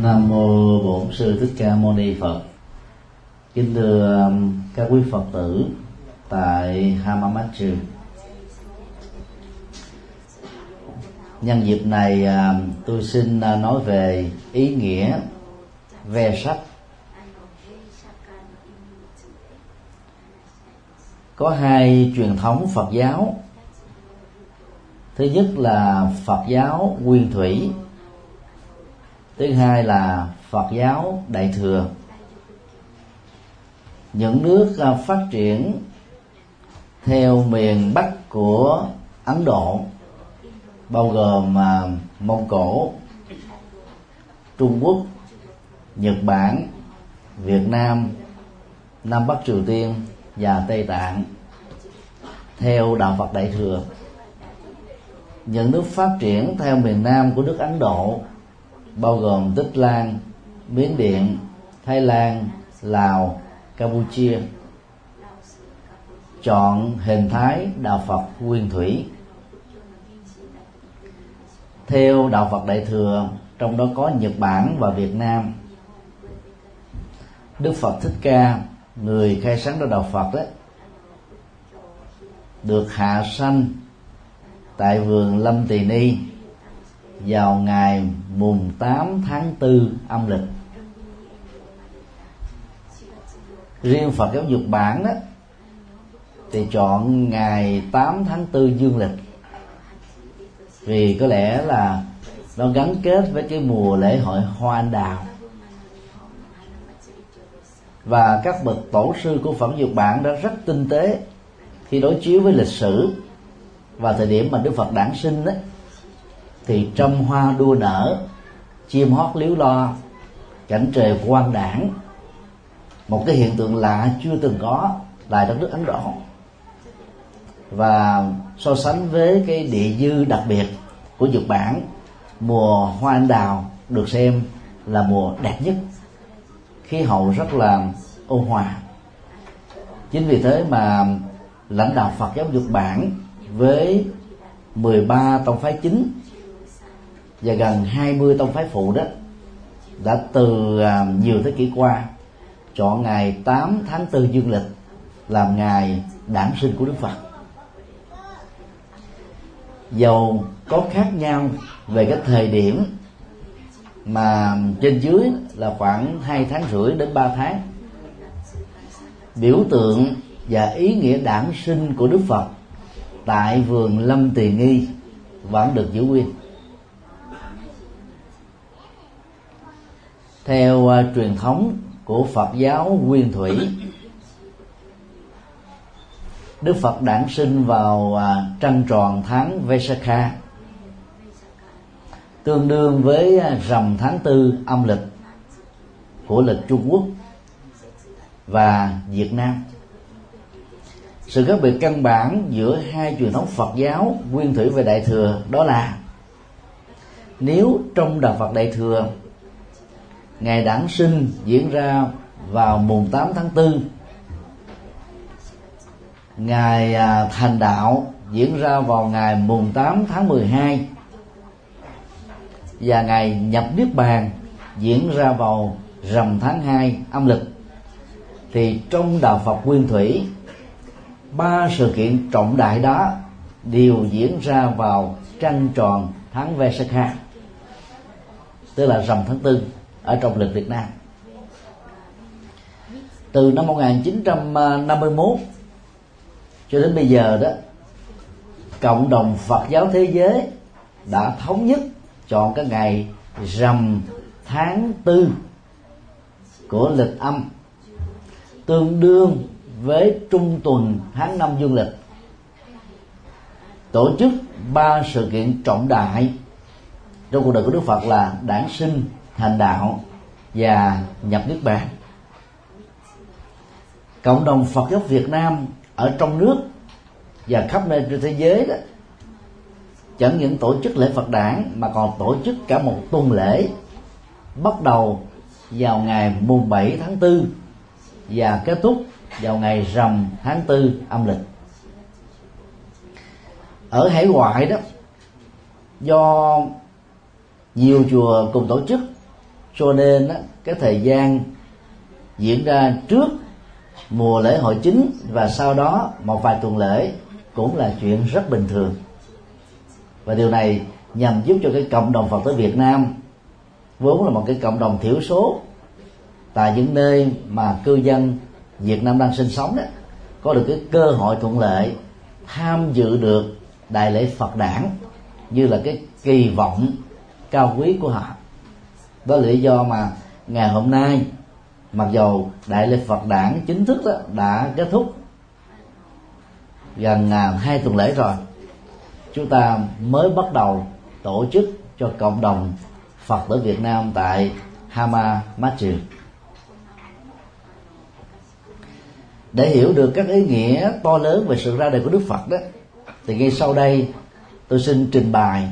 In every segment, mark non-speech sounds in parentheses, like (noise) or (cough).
Nam mô Bổn sư Thích Ca Mâu Ni Phật. Kính thưa um, các quý Phật tử tại Hamamatsu. Nhân dịp này um, tôi xin uh, nói về ý nghĩa ve sách. Có hai truyền thống Phật giáo. Thứ nhất là Phật giáo Nguyên Thủy thứ hai là phật giáo đại thừa. Những nước à, phát triển theo miền bắc của ấn độ, bao gồm à, mông cổ, trung quốc, nhật bản, việt nam nam bắc triều tiên và tây tạng, theo đạo phật đại thừa. Những nước phát triển theo miền nam của nước ấn độ bao gồm Tích Lan, Miến Điện, Thái Lan, Lào, Campuchia. Chọn hình thái đạo Phật nguyên thủy. Theo đạo Phật Đại thừa trong đó có Nhật Bản và Việt Nam. Đức Phật Thích Ca người khai sáng ra đạo Phật đó được hạ sanh tại vườn Lâm Tỳ Ni vào ngày mùng 8 tháng 4 âm lịch. Riêng Phật giáo dục bản đó, thì chọn ngày 8 tháng 4 dương lịch. Vì có lẽ là nó gắn kết với cái mùa lễ hội hoa anh đào. Và các bậc tổ sư của Phật dục bản đã rất tinh tế khi đối chiếu với lịch sử và thời điểm mà Đức Phật đản sinh đấy thì trăm hoa đua nở, chim hót líu lo, cảnh trời quang đảng một cái hiện tượng lạ chưa từng có tại đất nước ấn độ. Và so sánh với cái địa dư đặc biệt của nhật bản, mùa hoa anh đào được xem là mùa đẹp nhất. Khí hậu rất là ôn hòa. Chính vì thế mà lãnh đạo Phật giáo Nhật Bản với 13 tông phái chính và gần 20 tông phái phụ đó đã từ à, nhiều thế kỷ qua chọn ngày 8 tháng 4 dương lịch, làm ngày đản sinh của Đức Phật. Dầu có khác nhau về cái thời điểm mà trên dưới là khoảng 2 tháng rưỡi đến 3 tháng, biểu tượng và ý nghĩa đản sinh của Đức Phật tại vườn Lâm Tỳ Nghi vẫn được giữ nguyên. Theo uh, truyền thống của Phật giáo Nguyên Thủy Đức Phật đản sinh vào uh, trăng tròn tháng Vesakha tương đương với uh, rằm tháng tư âm lịch của lịch Trung Quốc và Việt Nam. Sự khác biệt căn bản giữa hai truyền thống Phật giáo Nguyên Thủy và Đại thừa đó là nếu trong đạo Phật Đại thừa ngày đản sinh diễn ra vào mùng 8 tháng 4 ngày à, thành đạo diễn ra vào ngày mùng 8 tháng 12 và ngày nhập niết bàn diễn ra vào rằm tháng 2 âm lịch. Thì trong đạo Phật Nguyên Thủy, ba sự kiện trọng đại đó đều diễn ra vào trăng tròn tháng Vesakha tức là rằm tháng 4 ở trong lịch Việt Nam. Từ năm 1951 cho đến bây giờ đó, cộng đồng Phật giáo thế giới đã thống nhất chọn cái ngày rằm tháng tư của lịch âm, tương đương với trung tuần tháng năm dương lịch. Tổ chức ba sự kiện trọng đại trong cuộc đời của Đức Phật là đản sinh thành đạo và nhập niết bàn. Cộng đồng Phật giáo Việt Nam ở trong nước và khắp nơi trên thế giới đó, chẳng những tổ chức lễ Phật đản mà còn tổ chức cả một tuần lễ, bắt đầu vào ngày mùng 7 tháng 4 và kết thúc vào ngày rằm tháng 4 âm lịch. Ở hải ngoại đó, do nhiều chùa cùng tổ chức cho nên cái thời gian diễn ra trước mùa lễ hội chính và sau đó một vài tuần lễ cũng là chuyện rất bình thường. Và điều này nhằm giúp cho cái cộng đồng Phật tử Việt Nam, vốn là một cái cộng đồng thiểu số tại những nơi mà cư dân Việt Nam đang sinh sống đó, có được cái cơ hội thuận lợi tham dự được đại lễ Phật đản như là cái kỳ vọng cao quý của họ đó là lý do mà ngày hôm nay, mặc dầu đại lễ Phật đảng chính thức đó đã kết thúc gần à, hai tuần lễ rồi, chúng ta mới bắt đầu tổ chức cho cộng đồng Phật tử Việt Nam tại Hama Matthew để hiểu được các ý nghĩa to lớn về sự ra đời của Đức Phật đó, thì ngay sau đây tôi xin trình bày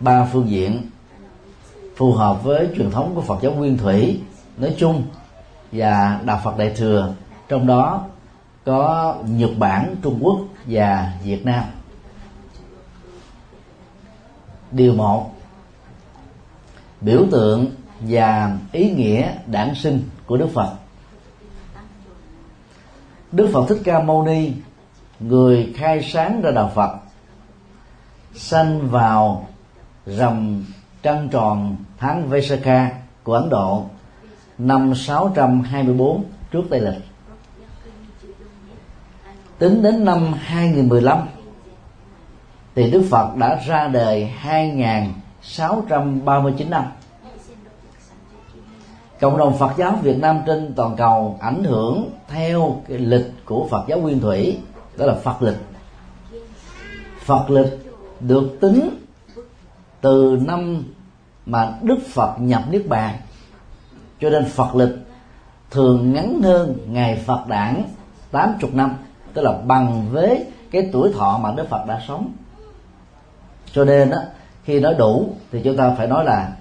ba phương diện phù hợp với truyền thống của Phật giáo Nguyên Thủy nói chung và Đạo Phật Đại thừa trong đó có Nhật Bản, Trung Quốc và Việt Nam. Điều một biểu tượng và ý nghĩa đản sinh của Đức Phật. Đức Phật Thích Ca Mâu Ni người khai sáng ra đạo Phật sanh vào rằm trăng tròn tháng Vesaka của Ấn Độ, năm 624 trước Tây lịch. Tính đến năm 2015 thì Đức Phật đã ra đời 2639 năm. Cộng đồng Phật giáo Việt Nam trên toàn cầu ảnh hưởng theo cái lịch của Phật giáo Nguyên Thủy, đó là Phật lịch. Phật lịch được tính từ năm mà Đức Phật nhập Niết Bàn cho nên Phật lịch thường ngắn hơn ngày Phật đản 80 năm tức là bằng với cái tuổi thọ mà Đức Phật đã sống. Cho nên á, khi nói đủ thì chúng ta phải nói là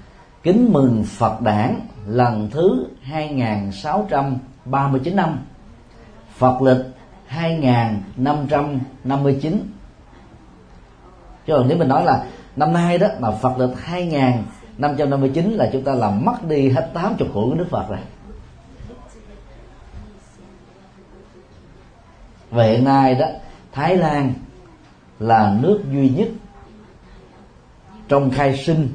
kính mừng Phật đản lần thứ 2639 năm. Phật lịch 2559 chứ còn nếu mình nói là năm nay đó mà Phật lịch 2559 là chúng ta làm mất đi hết 80 tuổi của Đức Phật rồi. Và hiện nay đó, Thái Lan là nước duy nhất trong khai sinh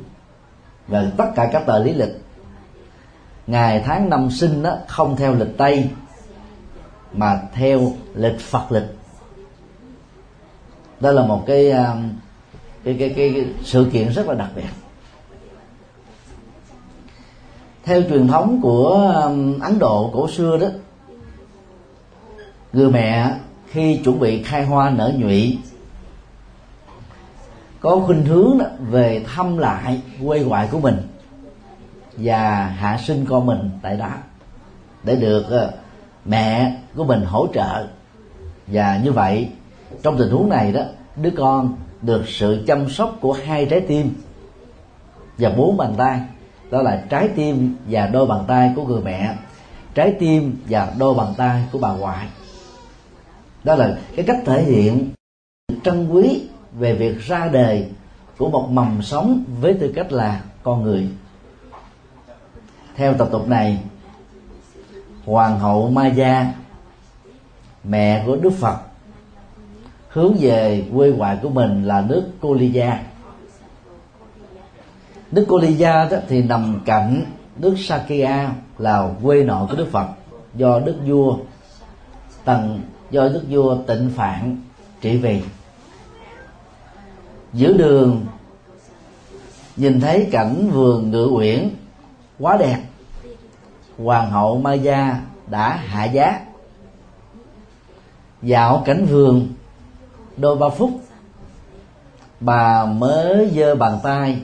và tất cả các tờ lý lịch. Ngày tháng năm sinh đó, không theo lịch Tây, mà theo lịch Phật lịch. Đó là một cái um, cái cái cái, sự kiện rất là đặc biệt. Theo truyền thống của um, Ấn Độ cổ xưa đó người mẹ khi chuẩn bị khai hoa nở nhụy có khuynh hướng đó về thăm lại quê ngoại của mình và hạ sinh con mình tại đó để được ờ, mẹ của mình hỗ trợ. Và như vậy trong tình huống này đó đứa con được sự chăm sóc của hai trái tim và bốn bàn tay. Đó là trái tim và đôi bàn tay của người mẹ, trái tim và đôi bàn tay của bà ngoại. Đó là cái cách thể hiện trân quý về việc ra đời của một mầm sống với tư cách là con người. Theo tập tục này, hoàng hậu Maya, mẹ của Đức Phật hướng về quê ngoại của mình là nước Koliya nước Koliya đó thì nằm cạnh nước Sakya, là quê nội của Đức Phật, do đức vua tần, do đức vua tịnh phạn trị vì. Giữa đường, nhìn thấy cảnh vườn ngự uyển, quá đẹp. Hoàng hậu Maya đã hạ giá. Dạo cảnh vườn đôi ba phút bà mới giơ bàn tay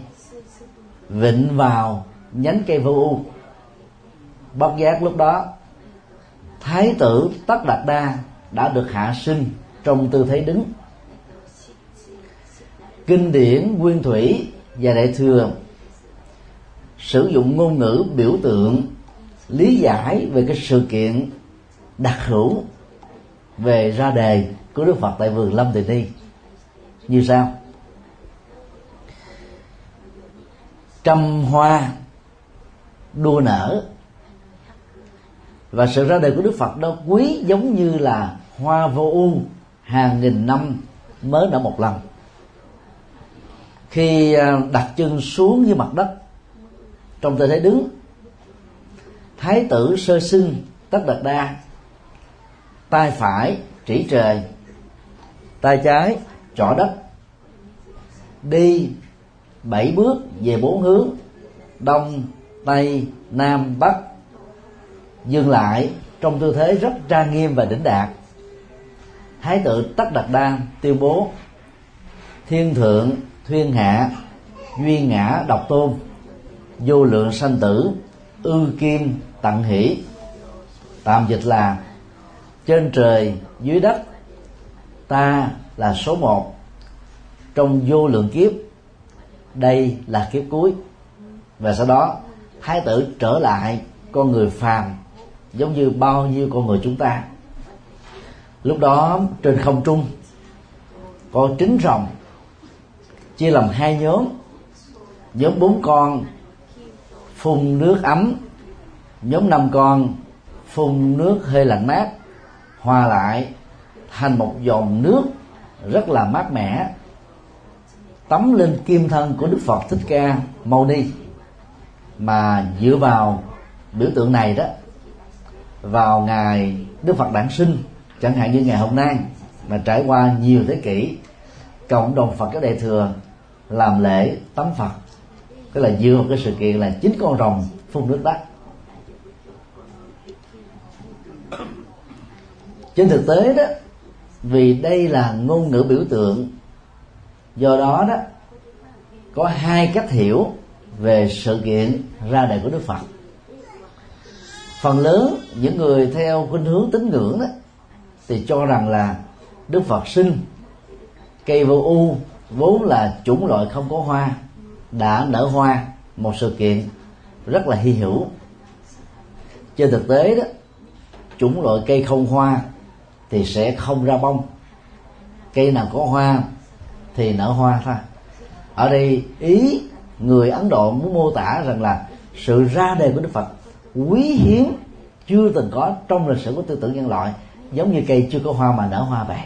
vịnh vào nhánh cây vô u. Bất giác lúc đó, thái tử tất đạt đa đã được hạ sinh trong tư thế đứng. Kinh điển nguyên thủy và đại thừa sử dụng ngôn ngữ biểu tượng, lý giải về cái sự kiện đặc hữu về ra đề của Đức Phật tại vườn Lâm Tỳ Ni như sau. Trăm hoa, đua nở. Và sự ra đời của đức phật đó quý giống như là hoa vô u hàng nghìn năm mới nở một lần. Khi à, đặt chân xuống dưới mặt đất, trong tư thế đứng, thái tử sơ sinh tất đạt đa, tay phải chỉ trời tay trái, trỏ đất. Đi bảy bước về bốn hướng. Đông, tây, nam, bắc. Dừng lại trong tư thế rất trang nghiêm và đỉnh đạt. Thái tử tất đạt đa tuyên bố, thiên thượng thuyên hạ, duy ngã độc tôn. Vô lượng sanh tử, ư kim tặng hỷ. Tạm dịch là, trên trời, dưới đất ta là số một trong vô lượng kiếp. Đây là kiếp cuối. Và sau đó, thái tử trở lại con người phàm, giống như bao nhiêu con người chúng ta. Lúc đó, trên không trung, có trứng rồng, chia làm hai nhóm. Nhóm bốn con, phun nước ấm. Nhóm năm con, phun nước hơi lạnh mát, hòa lại thành một dòng nước rất là mát mẻ tắm lên kim thân của đức phật thích ca mâu ni mà dựa vào biểu tượng này đó, vào ngày đức phật đản sinh, chẳng hạn như ngày hôm nay mà trải qua nhiều thế kỷ, cộng đồng phật giáo đại thừa làm lễ tắm phật. Tức là dựa vào cái sự kiện là chính con rồng phun nước đất trên thực tế đó vì đây là ngôn ngữ biểu tượng. Do đó đó, có hai cách hiểu về sự kiện ra đời của đức phật. Phần lớn những người theo khuynh hướng tín ngưỡng đó, thì cho rằng là đức phật sinh, cây vô u, vốn là chủng loại không có hoa, đã nở hoa, một sự kiện rất là hy hữu. Trên thực tế đó, chủng loại cây không hoa thì sẽ không ra bông. Cây nào có hoa thì nở hoa thôi ở đây ý người ấn độ muốn mô tả rằng là sự ra đời của đức phật quý hiếm, chưa từng có trong lịch sử của tư tưởng nhân loại, giống như cây chưa có hoa mà nở hoa vậy.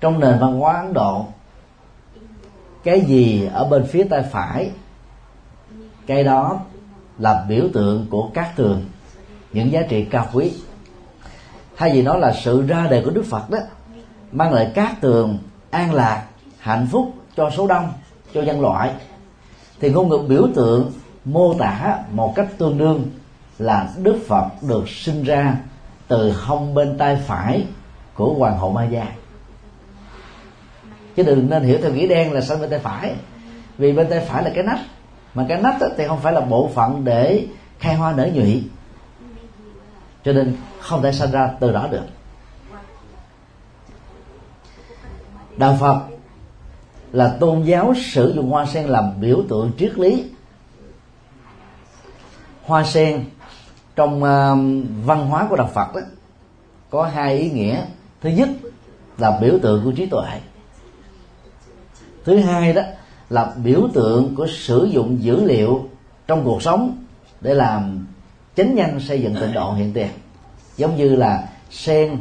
Trong nền văn hóa ấn độ, cái gì ở bên phía tay phải, cái đó làm biểu tượng của các tường, những giá trị cao quý. Thay vì nó là sự ra đời của đức phật đó, mang lại các tường an lạc, hạnh phúc cho số đông, cho nhân loại, thì ngôn ngữ biểu tượng mô tả một cách tương đương là đức phật được sinh ra từ hông bên tay phải của hoàng hậu ma gia. Chứ đừng nên hiểu theo nghĩa đen là sang bên tay phải, vì bên tay phải là cái nách mà cái nách thì không phải là bộ phận để khai hoa nở nhụy. Cho nên không thể sanh ra từ đó được. Đạo phật là tôn giáo sử dụng hoa sen làm biểu tượng triết lý. Hoa sen trong uh, văn hóa của đạo phật đó có hai ý nghĩa. Thứ nhất là biểu tượng của trí tuệ. Thứ hai đó là biểu tượng của sử dụng dữ liệu trong cuộc sống để làm chánh nhanh xây dựng tịnh độ hiện tiền. Giống như là sen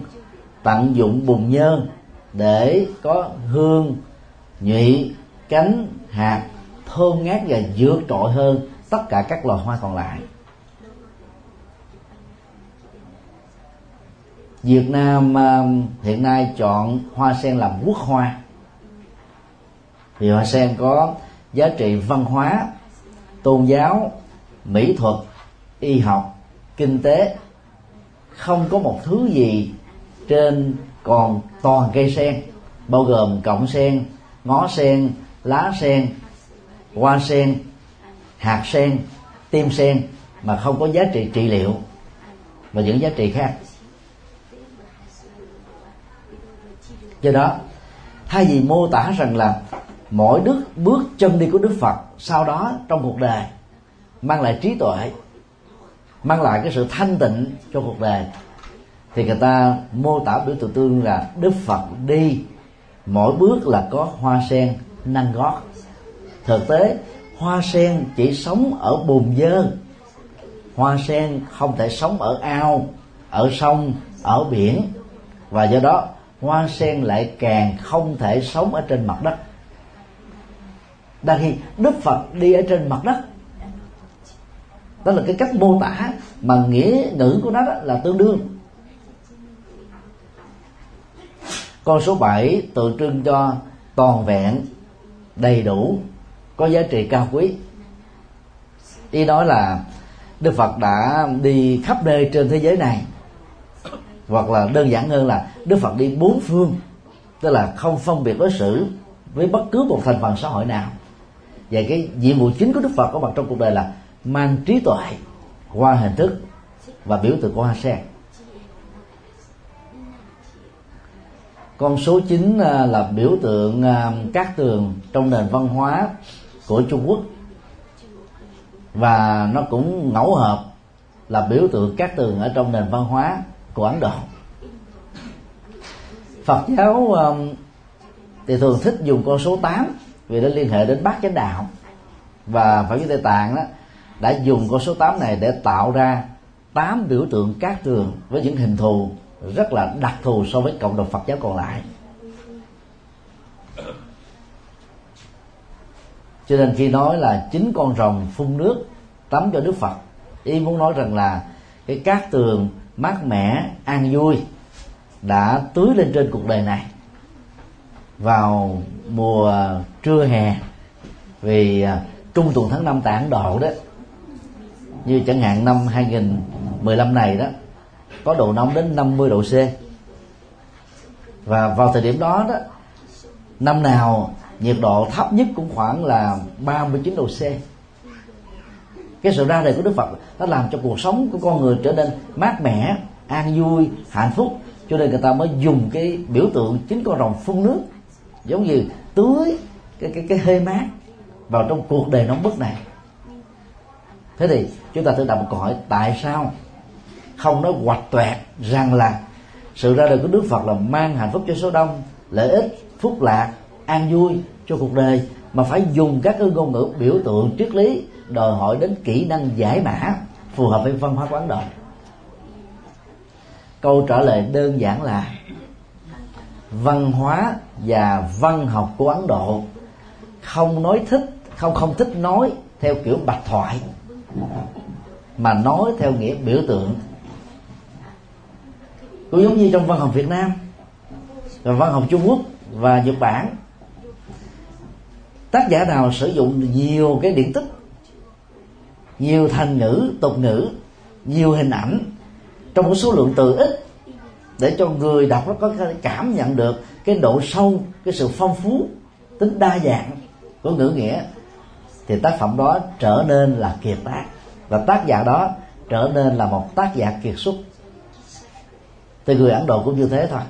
tận dụng bùn nhơ để có hương, nhụy, cánh, hạt, thơm ngát và vượt trội hơn tất cả các loài hoa còn lại. Việt Nam um, hiện nay chọn hoa sen làm quốc hoa vì hoa sen có giá trị văn hóa, tôn giáo, mỹ thuật, y học, kinh tế. Không có một thứ gì trên còn toàn cây sen, bao gồm cọng sen, ngó sen, lá sen, hoa sen, hạt sen, tim sen mà không có giá trị trị liệu và những giá trị khác. Do đó, thay vì mô tả rằng là mỗi đức bước chân đi của đức phật sau đó trong cuộc đời mang lại trí tuệ, mang lại cái sự thanh tịnh cho cuộc đời. Thì người ta mô tả biểu tượng tương là đức phật đi, mỗi bước là có hoa sen nâng gót. Thực tế, hoa sen chỉ sống ở bùn dơ, hoa sen không thể sống ở ao, ở sông, ở biển. Và do đó, hoa sen lại càng không thể sống ở trên mặt đất đang khi đức phật đi ở trên mặt đất. Đó là cái cách mô tả mà nghĩa ngữ của nó đó là tương đương. Con số 7 tượng trưng cho toàn vẹn, đầy đủ, có giá trị cao quý. Ý nói là đức phật đã đi khắp nơi trên thế giới này. Hoặc là đơn giản hơn là đức phật đi bốn phương, tức là không phân biệt đối xử với bất cứ một thành phần xã hội nào và cái nhiệm vụ chính của đức phật có mặt trong cuộc đời là mang trí tuệ qua hình thức và biểu tượng của hoa sen. Con số 9 à, là biểu tượng à, các tường trong nền văn hóa của Trung Quốc. Và nó cũng ngẫu hợp là biểu tượng các tường ở trong nền văn hóa của Ấn Độ. Phật giáo à, thì thường thích dùng con số 8 vì nó liên hệ đến bát chánh đạo. Và Phật giáo Tây Tạng đó đã dùng con số 8 này để tạo ra tám biểu tượng cát tường với những hình thù rất là đặc thù so với cộng đồng Phật giáo còn lại. Cho nên khi nói là chính con rồng phun nước, tắm cho Đức Phật ý muốn nói rằng là cái cát tường mát mẻ, an vui đã tưới lên trên cuộc đời này vào mùa trưa hè, vì à, trung tuần tháng năm tản Độ đó. Như chẳng hạn năm 2015 này đó, có độ nóng đến 50 độ C. Và vào thời điểm đó đó, năm nào nhiệt độ thấp nhất cũng khoảng là 39 độ C. Cái sự ra đời của Đức Phật nó làm cho cuộc sống của con người trở nên mát mẻ, an vui, hạnh phúc. Cho nên người ta mới dùng cái biểu tượng chính con rồng phun nước giống như tưới cái cái cái hơi mát vào trong cuộc đời nóng bức này. Thế thì chúng ta tự đặt một câu hỏi, tại sao không nói hoạch toẹt rằng là sự ra đời của Đức Phật là mang hạnh phúc cho số đông, lợi ích, phúc lạc, an vui cho cuộc đời, mà phải dùng các cái ngôn ngữ biểu tượng triết lý đòi hỏi đến kỹ năng giải mã phù hợp với văn hóa quán đời câu trả lời đơn giản là văn hóa và văn học của Ấn Độ. Không nói thích, không không thích nói theo kiểu bạch thoại, mà nói theo nghĩa biểu tượng. Cũng giống như trong văn học Việt Nam, và văn học Trung Quốc và Nhật Bản. Tác giả nào sử dụng nhiều cái điển tích, nhiều thành ngữ, tục ngữ, nhiều hình ảnh, trong một số lượng từ ít để cho người đọc nó có thể cảm nhận được cái độ sâu, cái sự phong phú, tính đa dạng của ngữ nghĩa. Thì tác phẩm đó trở nên là kiệt tác. Và tác giả đó trở nên là một tác giả kiệt xuất. Thì người ấn độ cũng như thế thôi.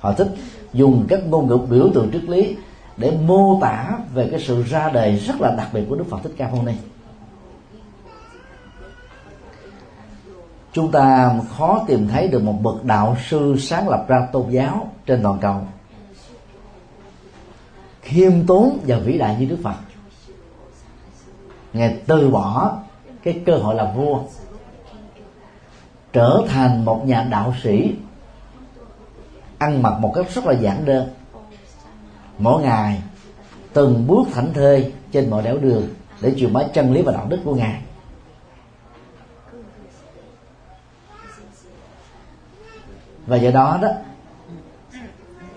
Họ thích dùng các ngôn ngữ biểu tượng triết lý để mô tả về cái sự ra đời rất là đặc biệt của đức phật thích ca mâu ni. Chúng ta khó tìm thấy được một bậc đạo sư sáng lập ra tôn giáo trên toàn cầu. Khiêm tốn và vĩ đại như đức phật. Ngài từ bỏ cái cơ hội làm vua, trở thành một nhà đạo sĩ, ăn mặc một cách rất là giản đơn. Mỗi ngày, từng bước thảnh thơi trên mọi đảo đường để truyền bá chân lý và đạo đức của ngài. Và do đó đó,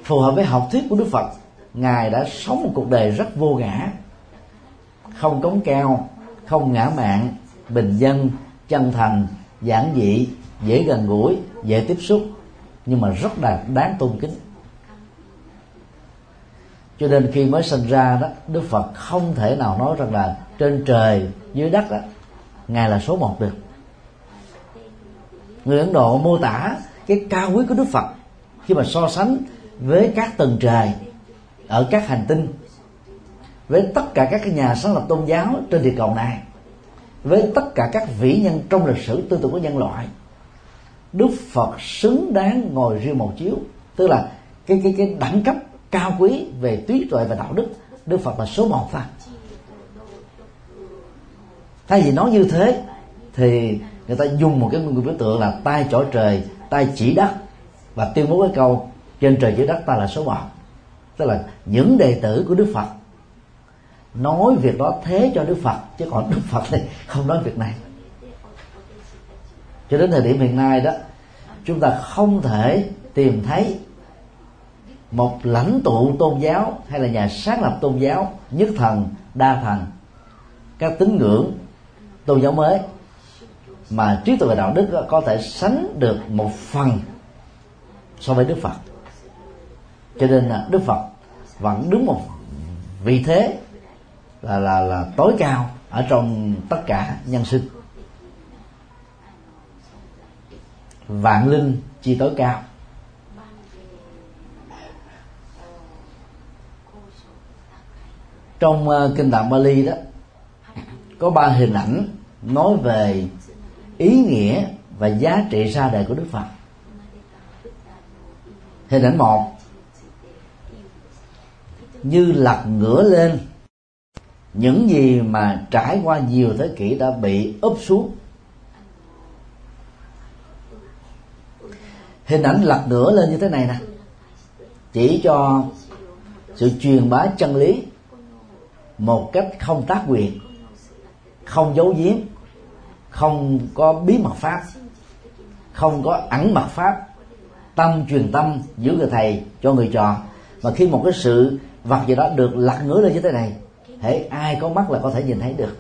phù hợp với học thuyết của đức phật, ngài đã sống một cuộc đời rất vô ngã. Không cống cao, không ngã mạn, bình dân, chân thành, giản dị, dễ gần gũi, dễ tiếp xúc, nhưng mà rất là đáng tôn kính. Cho nên khi mới sinh ra đó, đức phật không thể nào nói rằng là trên trời, dưới đất đó ngài là số một được. Người ấn độ mô tả cái cao quý của đức phật. Khi mà so sánh với các tầng trời ở các hành tinh, với tất cả các nhà sáng lập tôn giáo trên địa cầu này, với tất cả các vĩ nhân trong lịch sử tư tưởng của nhân loại, Đức Phật xứng đáng ngồi riêng một chiếu. Tức là cái cái cái đẳng cấp cao quý về trí tuệ và đạo đức Đức Phật là số một thôi. Thay vì nói như thế, thì người ta dùng một cái nguyên biểu tượng là tay chỏ trời tay chỉ đất và tuyên bố cái câu, trên trời dưới đất ta là số một. Tức là những đệ tử của đức phật nói việc đó thế cho đức phật, chứ còn đức phật thì không nói việc này. Cho đến thời điểm hiện nay đó, chúng ta không thể tìm thấy một lãnh tụ tôn giáo hay là nhà sáng lập tôn giáo nhất thần, đa thần, các tín ngưỡng tôn giáo mới mà trí tuệ đạo đức có thể sánh được một phần so với đức phật. Cho nên là đức phật vẫn đứng một vị thế là là là tối cao ở trong tất cả nhân sinh. Vạn linh chi tối cao. Trong uh, kinh tạng Bali đó có ba hình ảnh nói về ý nghĩa và giá trị ra đời của Đức Phật. Hình ảnh một. Như lật ngửa lên, những gì mà trải qua nhiều thế kỷ đã bị úp xuống. Hình ảnh lật ngửa lên như thế này nè. Chỉ cho sự truyền bá chân lý một cách không tác quyền, không giấu giếm không có bí mật pháp. Không có ẩn mật pháp. Tâm truyền tâm giữa người thầy cho người trò. Mà khi một cái sự vật gì đó được lật ngửa lên như thế này, hễ ai có mắt là có thể nhìn thấy được.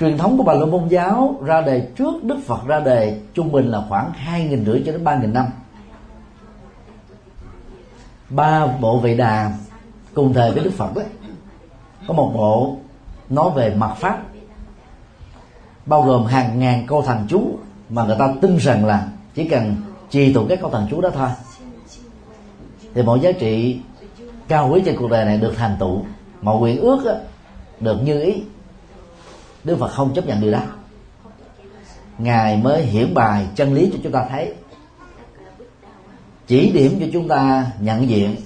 Truyền thống của bà la môn giáo ra đời trước đức phật ra đời trung bình là khoảng hai nghìn rưỡi cho đến ba nghìn năm ba bộ vị đà cùng thời với đức phật đấy. Có một bộ nói về mặt pháp bao gồm hàng ngàn câu thần chú mà người ta tin rằng là chỉ cần trì tụng các câu thần chú đó thôi. Thì mọi giá trị cao quý trên cuộc đời này được thành tựu mọi nguyện ước đó, được như ý. Đức phật không chấp nhận điều đó. Ngài mới hiển bài chân lý cho chúng ta thấy. Chỉ điểm cho chúng ta nhận diện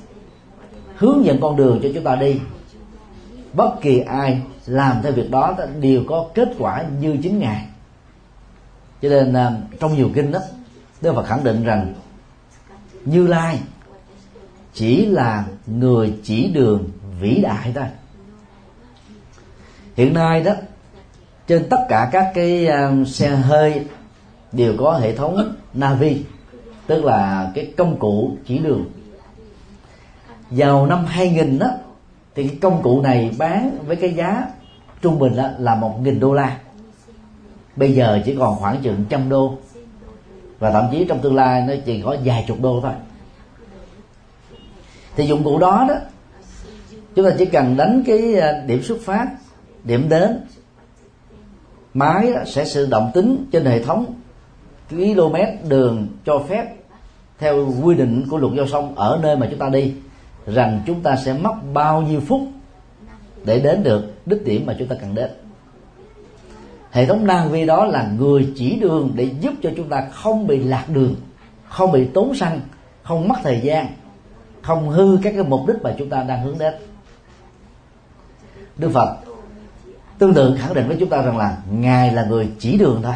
hướng dẫn con đường cho chúng ta đi bất kỳ ai làm theo việc đó đều có kết quả như chính ngài. Cho nên à, trong nhiều kinh đó, Đức Phật khẳng định rằng Như Lai chỉ là người chỉ đường vĩ đại thôi. Hiện nay đó, trên tất cả các cái à, xe hơi đều có hệ thống navi, tức là cái công cụ chỉ đường. Vào năm 2000 đó thì cái công cụ này bán với cái giá trung bình đó là một nghìn đô la. Bây giờ chỉ còn khoảng chừng trăm đô. Và thậm chí trong tương lai nó chỉ có vài chục đô thôi. Thì dụng cụ đó đó, chúng ta chỉ cần đánh cái à, điểm xuất phát, điểm đến, máy sẽ tự động tính trên hệ thống km đường cho phép theo quy định của luật giao thông ở nơi mà chúng ta đi rằng chúng ta sẽ mất bao nhiêu phút để đến được đích điểm mà chúng ta cần đến. Hệ thống năng vi đó là người chỉ đường để giúp cho chúng ta không bị lạc đường, không bị tốn xăng, không mất thời gian, không hư các cái mục đích mà chúng ta đang hướng đến. Đức phật tương tự khẳng định với chúng ta rằng là ngài là người chỉ đường thôi.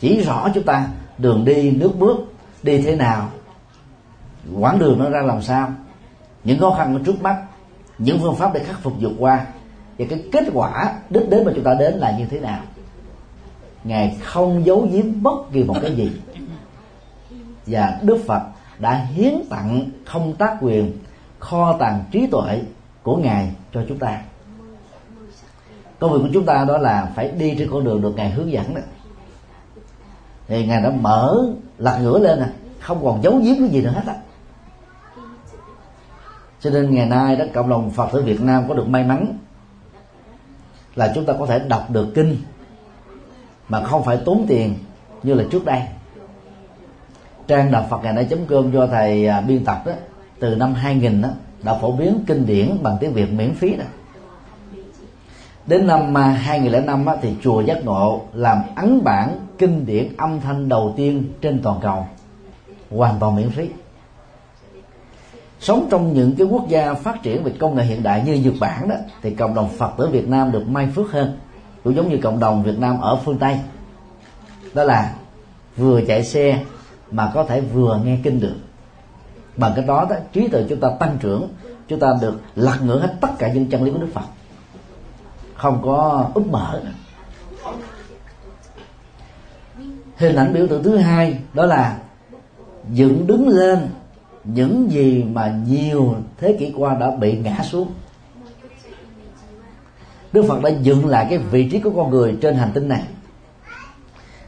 Chỉ rõ chúng ta đường đi, nước bước, đi thế nào, quãng đường nó ra làm sao những khó khăn ở trước mắt, những phương pháp để khắc phục vượt qua. Và cái kết quả đích đến mà chúng ta đến là như thế nào? Ngài không giấu giếm bất kỳ một cái gì. Và đức phật đã hiến tặng không tác quyền, kho tàng trí tuệ của ngài cho chúng ta. Công việc của chúng ta đó là phải đi trên con đường được ngài hướng dẫn đó. Thì ngài đã mở lật ngửa lên nè, không còn giấu giếm cái gì nữa hết á cho nên ngày nay đó cộng đồng phật tử việt nam có được may mắn là chúng ta có thể đọc được kinh mà không phải tốn tiền như là trước đây. Trang đọc Phật ngày nay com do thầy à, biên tập đó từ năm 2000 đó đã phổ biến kinh điển bằng tiếng Việt miễn phí đó. Đến năm à, 2005 đó, thì chùa giác ngộ làm ấn bản kinh điển âm thanh đầu tiên trên toàn cầu hoàn toàn miễn phí sống trong những cái quốc gia phát triển về công nghệ hiện đại như Nhật Bản đó, thì cộng đồng Phật tử Việt Nam được may phước hơn. Cũng giống như cộng đồng Việt Nam ở phương Tây. Đó là vừa chạy xe mà có thể vừa nghe kinh được. Bằng cái đó đó, trí tuệ chúng ta tăng trưởng, chúng ta được lật ngửa hết tất cả những chân lý của Đức Phật. Không có úp mở. Nữa. hình ảnh biểu tượng thứ hai đó là dựng đứng lên những gì mà nhiều thế kỷ qua đã bị ngã xuống. Đức Phật đã dựng lại cái vị trí của con người trên hành tinh này.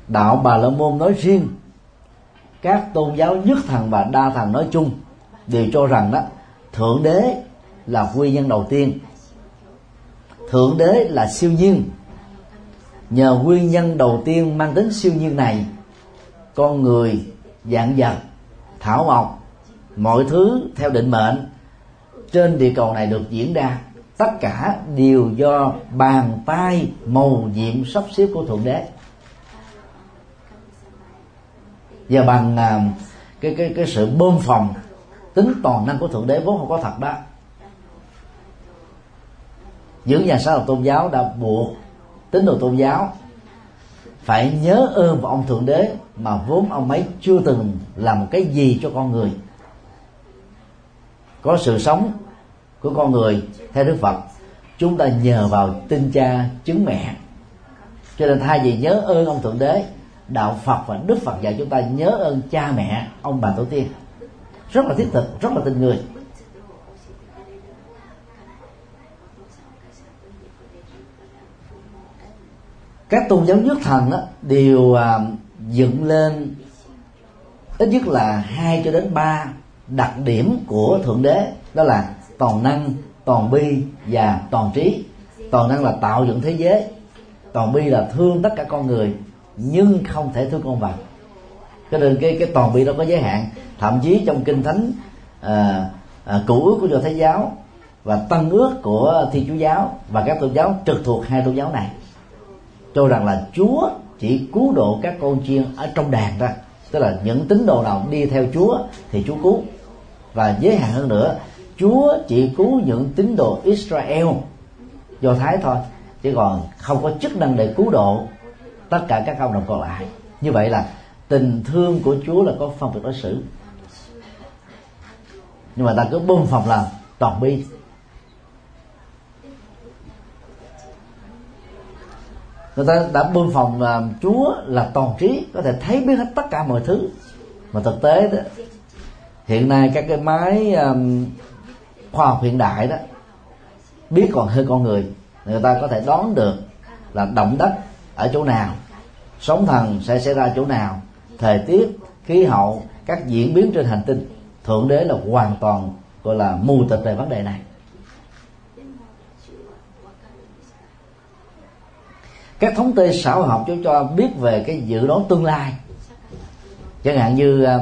Đạo Bà La Môn nói riêng, các tôn giáo nhất thần và đa thần nói chung đều cho rằng đó, thượng đế là nguyên nhân đầu tiên, thượng đế là siêu nhiên. Nhờ nguyên nhân đầu tiên mang tính siêu nhiên này, con người dạng vật thảo mộc mọi thứ theo định mệnh. Trên địa cầu này được diễn ra, tất cả đều do bàn tay màu nhiệm sắp xếp của thượng đế. Và bằng à, cái cái cái sự bơm phòng, tính toàn năng của thượng đế vốn không có thật đó. Những nhà sáng lập tôn giáo đã buộc tín đồ tôn giáo phải nhớ ơn vào ông thượng đế mà vốn ông ấy chưa từng làm một cái gì cho con người có sự sống của con người theo đức phật chúng ta nhờ vào tinh cha chứng mẹ. Cho nên thay vì nhớ ơn ông thượng đế đạo phật và đức phật dạy chúng ta nhớ ơn cha mẹ ông bà tổ tiên. Rất là thiết thực rất là tình người. Các tôn giáo nhất thần đó, đều à, dựng lên ít nhất là hai cho đến ba đặc điểm của thượng đế đó là toàn năng toàn bi và toàn trí. Toàn năng là tạo dựng thế giới toàn bi là thương tất cả con người nhưng không thể thương con vật. Cho nên cái cái toàn bi đó có giới hạn. Thậm chí trong kinh thánh à, à, cũ ước của do thái giáo và tân ước của thiên chúa giáo và các tôn giáo trực thuộc hai tôn giáo này cho rằng là chúa chỉ cứu độ các con chiên ở trong đàn ra tức là những tín đồ nào đi theo chúa thì chúa cứu và giới hạn hơn nữa, chúa chỉ cứu những tín đồ israel. Do thái thôi, chứ còn không có chức năng để cứu độ tất cả các cộng đồng còn lại. Như vậy là tình thương của chúa là có phân biệt đối xử. Nhưng mà ta cứ bơm phòng làm toàn bi. Người ta đã bơm phòng là chúa là toàn trí, có thể thấy biết hết tất cả mọi thứ. Mà thực tế đó hiện nay các cái máy um, khoa học hiện đại đó biết còn hơn con người người ta có thể đoán được là động đất ở chỗ nào sóng thần sẽ xảy ra chỗ nào thời tiết khí hậu các diễn biến trên hành tinh. Thượng đế là hoàn toàn gọi là mù tịch về vấn đề này. Các thống kê xã hội học chúng cho biết về cái dự đoán tương lai. Chẳng hạn như um,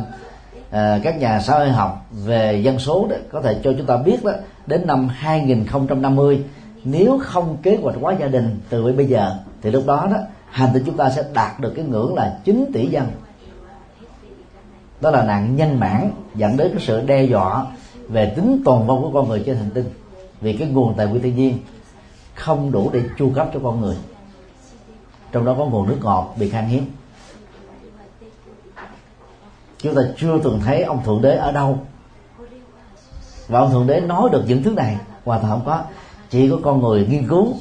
à, các nhà xã hội học về dân số đó có thể cho chúng ta biết đó đến năm 2050 nếu không kế hoạch hóa gia đình từ bây giờ thì lúc đó đó hành tinh chúng ta sẽ đạt được cái ngưỡng là 9 tỷ dân. Đó là nạn nhân mãn dẫn đến cái sự đe dọa về tính tồn vong của con người trên hành tinh. Vì cái nguồn tài nguyên thiên nhiên không đủ để chu cấp cho con người. Trong đó có nguồn nước ngọt bị khan hiếm chúng ta chưa từng thấy ông thượng đế ở đâu. Và ông thượng đế nói được những thứ này hoàn toàn không có. Chỉ có con người nghiên cứu,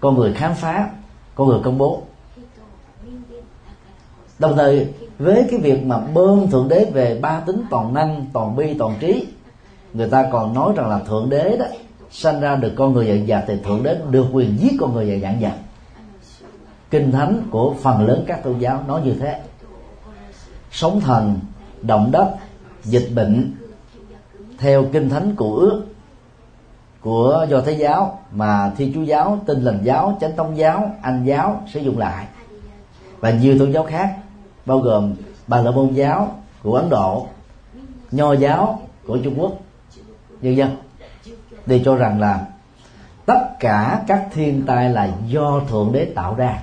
con người khám phá, con người công bố. Đồng thời, với cái việc mà bơm thượng đế về ba tính toàn năng, toàn bi, toàn trí, người ta còn nói rằng là thượng đế đó sanh ra được con người dạng dạng thì thượng đế được quyền giết con người dạng dạng kinh thánh của phần lớn các tôn giáo nói như thế. Sống thần động đất, dịch bệnh theo kinh thánh của ước của do thái giáo, mà thi chúa giáo, tin lành giáo, chánh tông giáo, anh giáo sử dụng lại. Và nhiều tôn giáo khác, bao gồm bà la môn giáo của ấn độ, nho giáo của trung quốc nhân dân đều cho rằng là tất cả các thiên tai là do thượng đế tạo ra.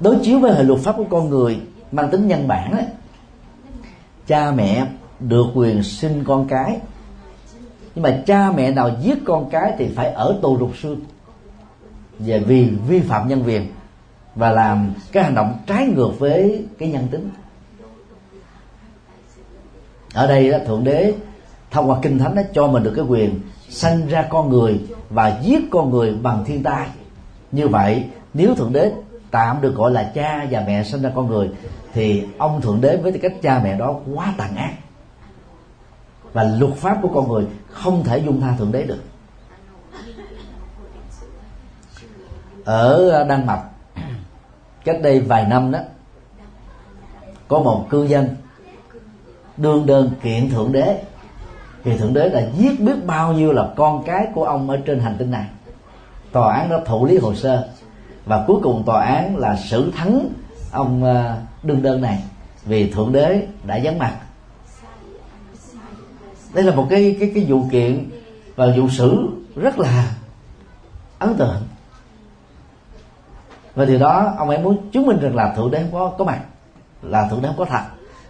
Đối chiếu với hệ luật pháp của con người mang tính nhân bản ấy, cha mẹ được quyền sinh con cái. Nhưng mà cha mẹ nào giết con cái thì phải ở tù lục xương về vì vi phạm nhân quyền và làm cái hành động trái ngược với cái nhân tính. Ở đây đó, thượng đế thông qua kinh thánh đó, cho mình được cái quyền sanh ra con người và giết con người bằng thiên tai. Như vậy nếu thượng đế tạm được gọi là cha và mẹ sinh ra con người, thì ông thượng đế với tư cách cha mẹ đó quá tàn ác. Và luật pháp của con người không thể dung tha thượng đế được. Ở đan mạch, cách đây vài năm đó, có một cư dân đương đơn kiện thượng đế. Thì thượng đế đã giết biết bao nhiêu là con cái của ông ở trên hành tinh này. Tòa án đã thụ lý hồ sơ và cuối cùng tòa án là xử thắng ông ờ, đương đơn này vì thượng đế đã vắng mặt. Đây là một cái cái cái vụ kiện và vụ xử rất là ấn tượng. Và điều đó ông ấy muốn chứng minh rằng là thượng đế không có có mặt, là thượng đế không có thật.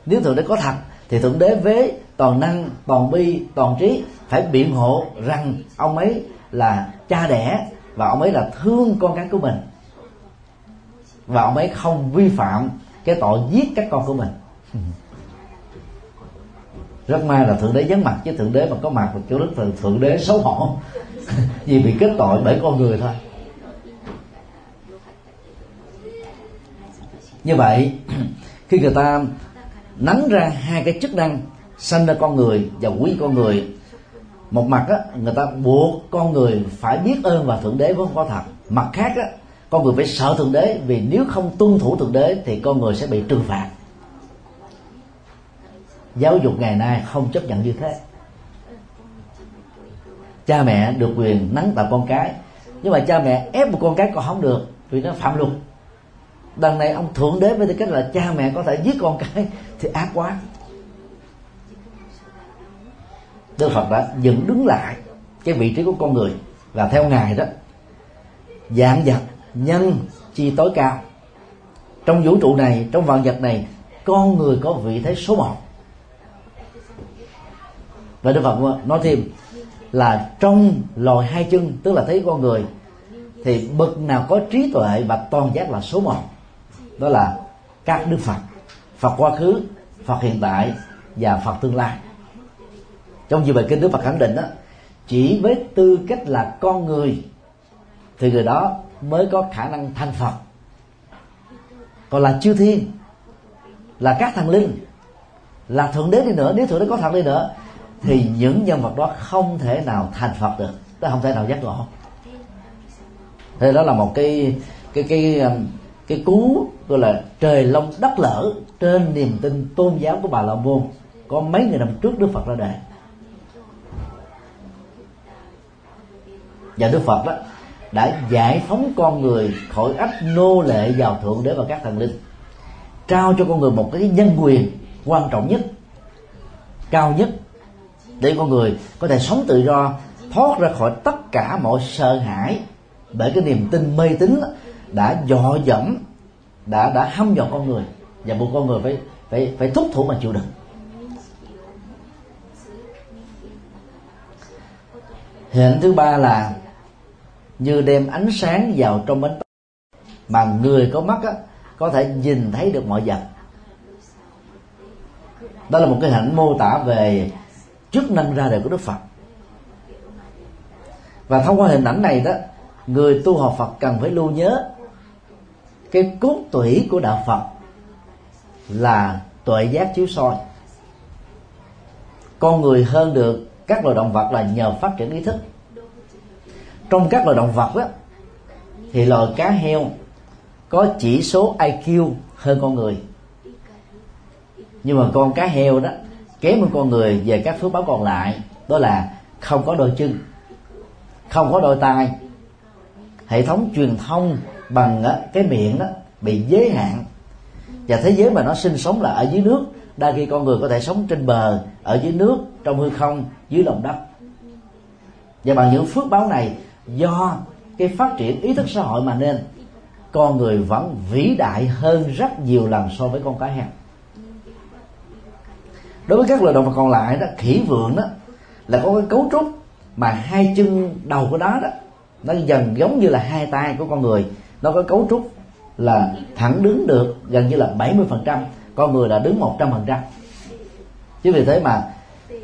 Nếu thượng đế có thật, thì thượng đế với toàn năng, toàn bi, toàn trí phải biện hộ rằng ông ấy là cha đẻ và ông ấy là thương con cái của mình và ông ấy không vi phạm cái tội giết các con của mình. Rất may là thượng đế vắng mặt chứ thượng đế mà có mặt thì kiểu đức thượng, thượng đế xấu hổ. (laughs) Vì bị kết tội bởi con người thôi. Như vậy (clears throat) khi người ta nắn ra hai cái chức năng sanh ra con người và quý con người một mặt á, người ta buộc con người phải biết ơn và thượng đế vốn có thật. Mặt khác á, con người phải sợ thượng đế, vì nếu không tuân thủ thượng đế thì con người sẽ bị trừng phạt. Giáo dục ngày nay không chấp nhận như thế. Cha mẹ được quyền nắng tập con cái, nhưng mà cha mẹ ép một con cái còn không được vì nó phạm luật. Đằng này ông thượng đế với tư cách là cha mẹ có thể giết con cái (laughs) thì ác quá. Đức Phật đã dựng đứng lại cái vị trí của con người và theo ngài đó dạng vật nhân chi tối cao. Trong vũ trụ này, trong vạn vật này, con người có vị thế số một. Và Đức Phật nói thêm là trong loài hai chân, tức là thấy con người, thì bậc nào có trí tuệ và toàn giác là số một. Đó là các đức phật. Phật quá khứ, phật hiện tại và phật tương lai. Trong nhiều bài kinh đức phật khẳng định đó, chỉ với tư cách là con người, thì người đó mới có khả năng thành phật. Còn là chư thiên, là các thần linh, là thượng đế đi nữa, nếu thượng đế có thật đi nữa, thì những nhân vật đó không thể nào thành phật được. Nó không thể nào giác ngộ. Thế đó là một cái cái cái um, cái cú, gọi là trời long đất lở trên niềm tin tôn giáo của bà la môn. Có mấy người năm trước đức phật ra đời. Và đức phật đó đã giải phóng con người khỏi ách nô lệ vào thượng đế và các thần linh. Trao cho con người một cái nhân quyền quan trọng nhất, cao nhất, để con người có thể sống tự do, thoát ra khỏi tất cả mọi sợ hãi bởi cái niềm tin mê tín đã dọ dẫm, đã đã hâm dọa con người và buộc con người phải phải phải thúc thủ mà chịu đựng. Hiện thứ ba là như đem ánh sáng vào trong bánh mà người có mắt á, có thể nhìn thấy được mọi vật. Đó là một cái hình mô tả về chức năng ra đời của đức phật. Và thông qua hình ảnh này đó người tu học phật cần phải lưu nhớ cái cốt tủy của đạo phật là tuệ giác chiếu soi. Con người hơn được các loài động vật là nhờ phát triển ý thức trong các loài động vật đó, thì loài cá heo có chỉ số IQ hơn con người. Nhưng mà con cá heo đó kém hơn con người về các phước báo còn lại đó là không có đôi chân không có đôi tay hệ thống truyền thông bằng cái miệng đó bị giới hạn. Và thế giới mà nó sinh sống là ở dưới nước đa khi con người có thể sống trên bờ ở dưới nước trong hư không dưới lòng đất. Và bằng những phước báo này do cái phát triển ý thức xã hội mà nên con người vẫn vĩ đại hơn rất nhiều lần so với con cá heo. Đối với các loài động vật còn lại đó khỉ vượn đó là có cái cấu trúc mà hai chân đầu của nó đó nó dần giống như là hai tay của con người. Nó có cấu trúc là thẳng đứng được gần như là 70% con người là đứng 100% chứ vì thế mà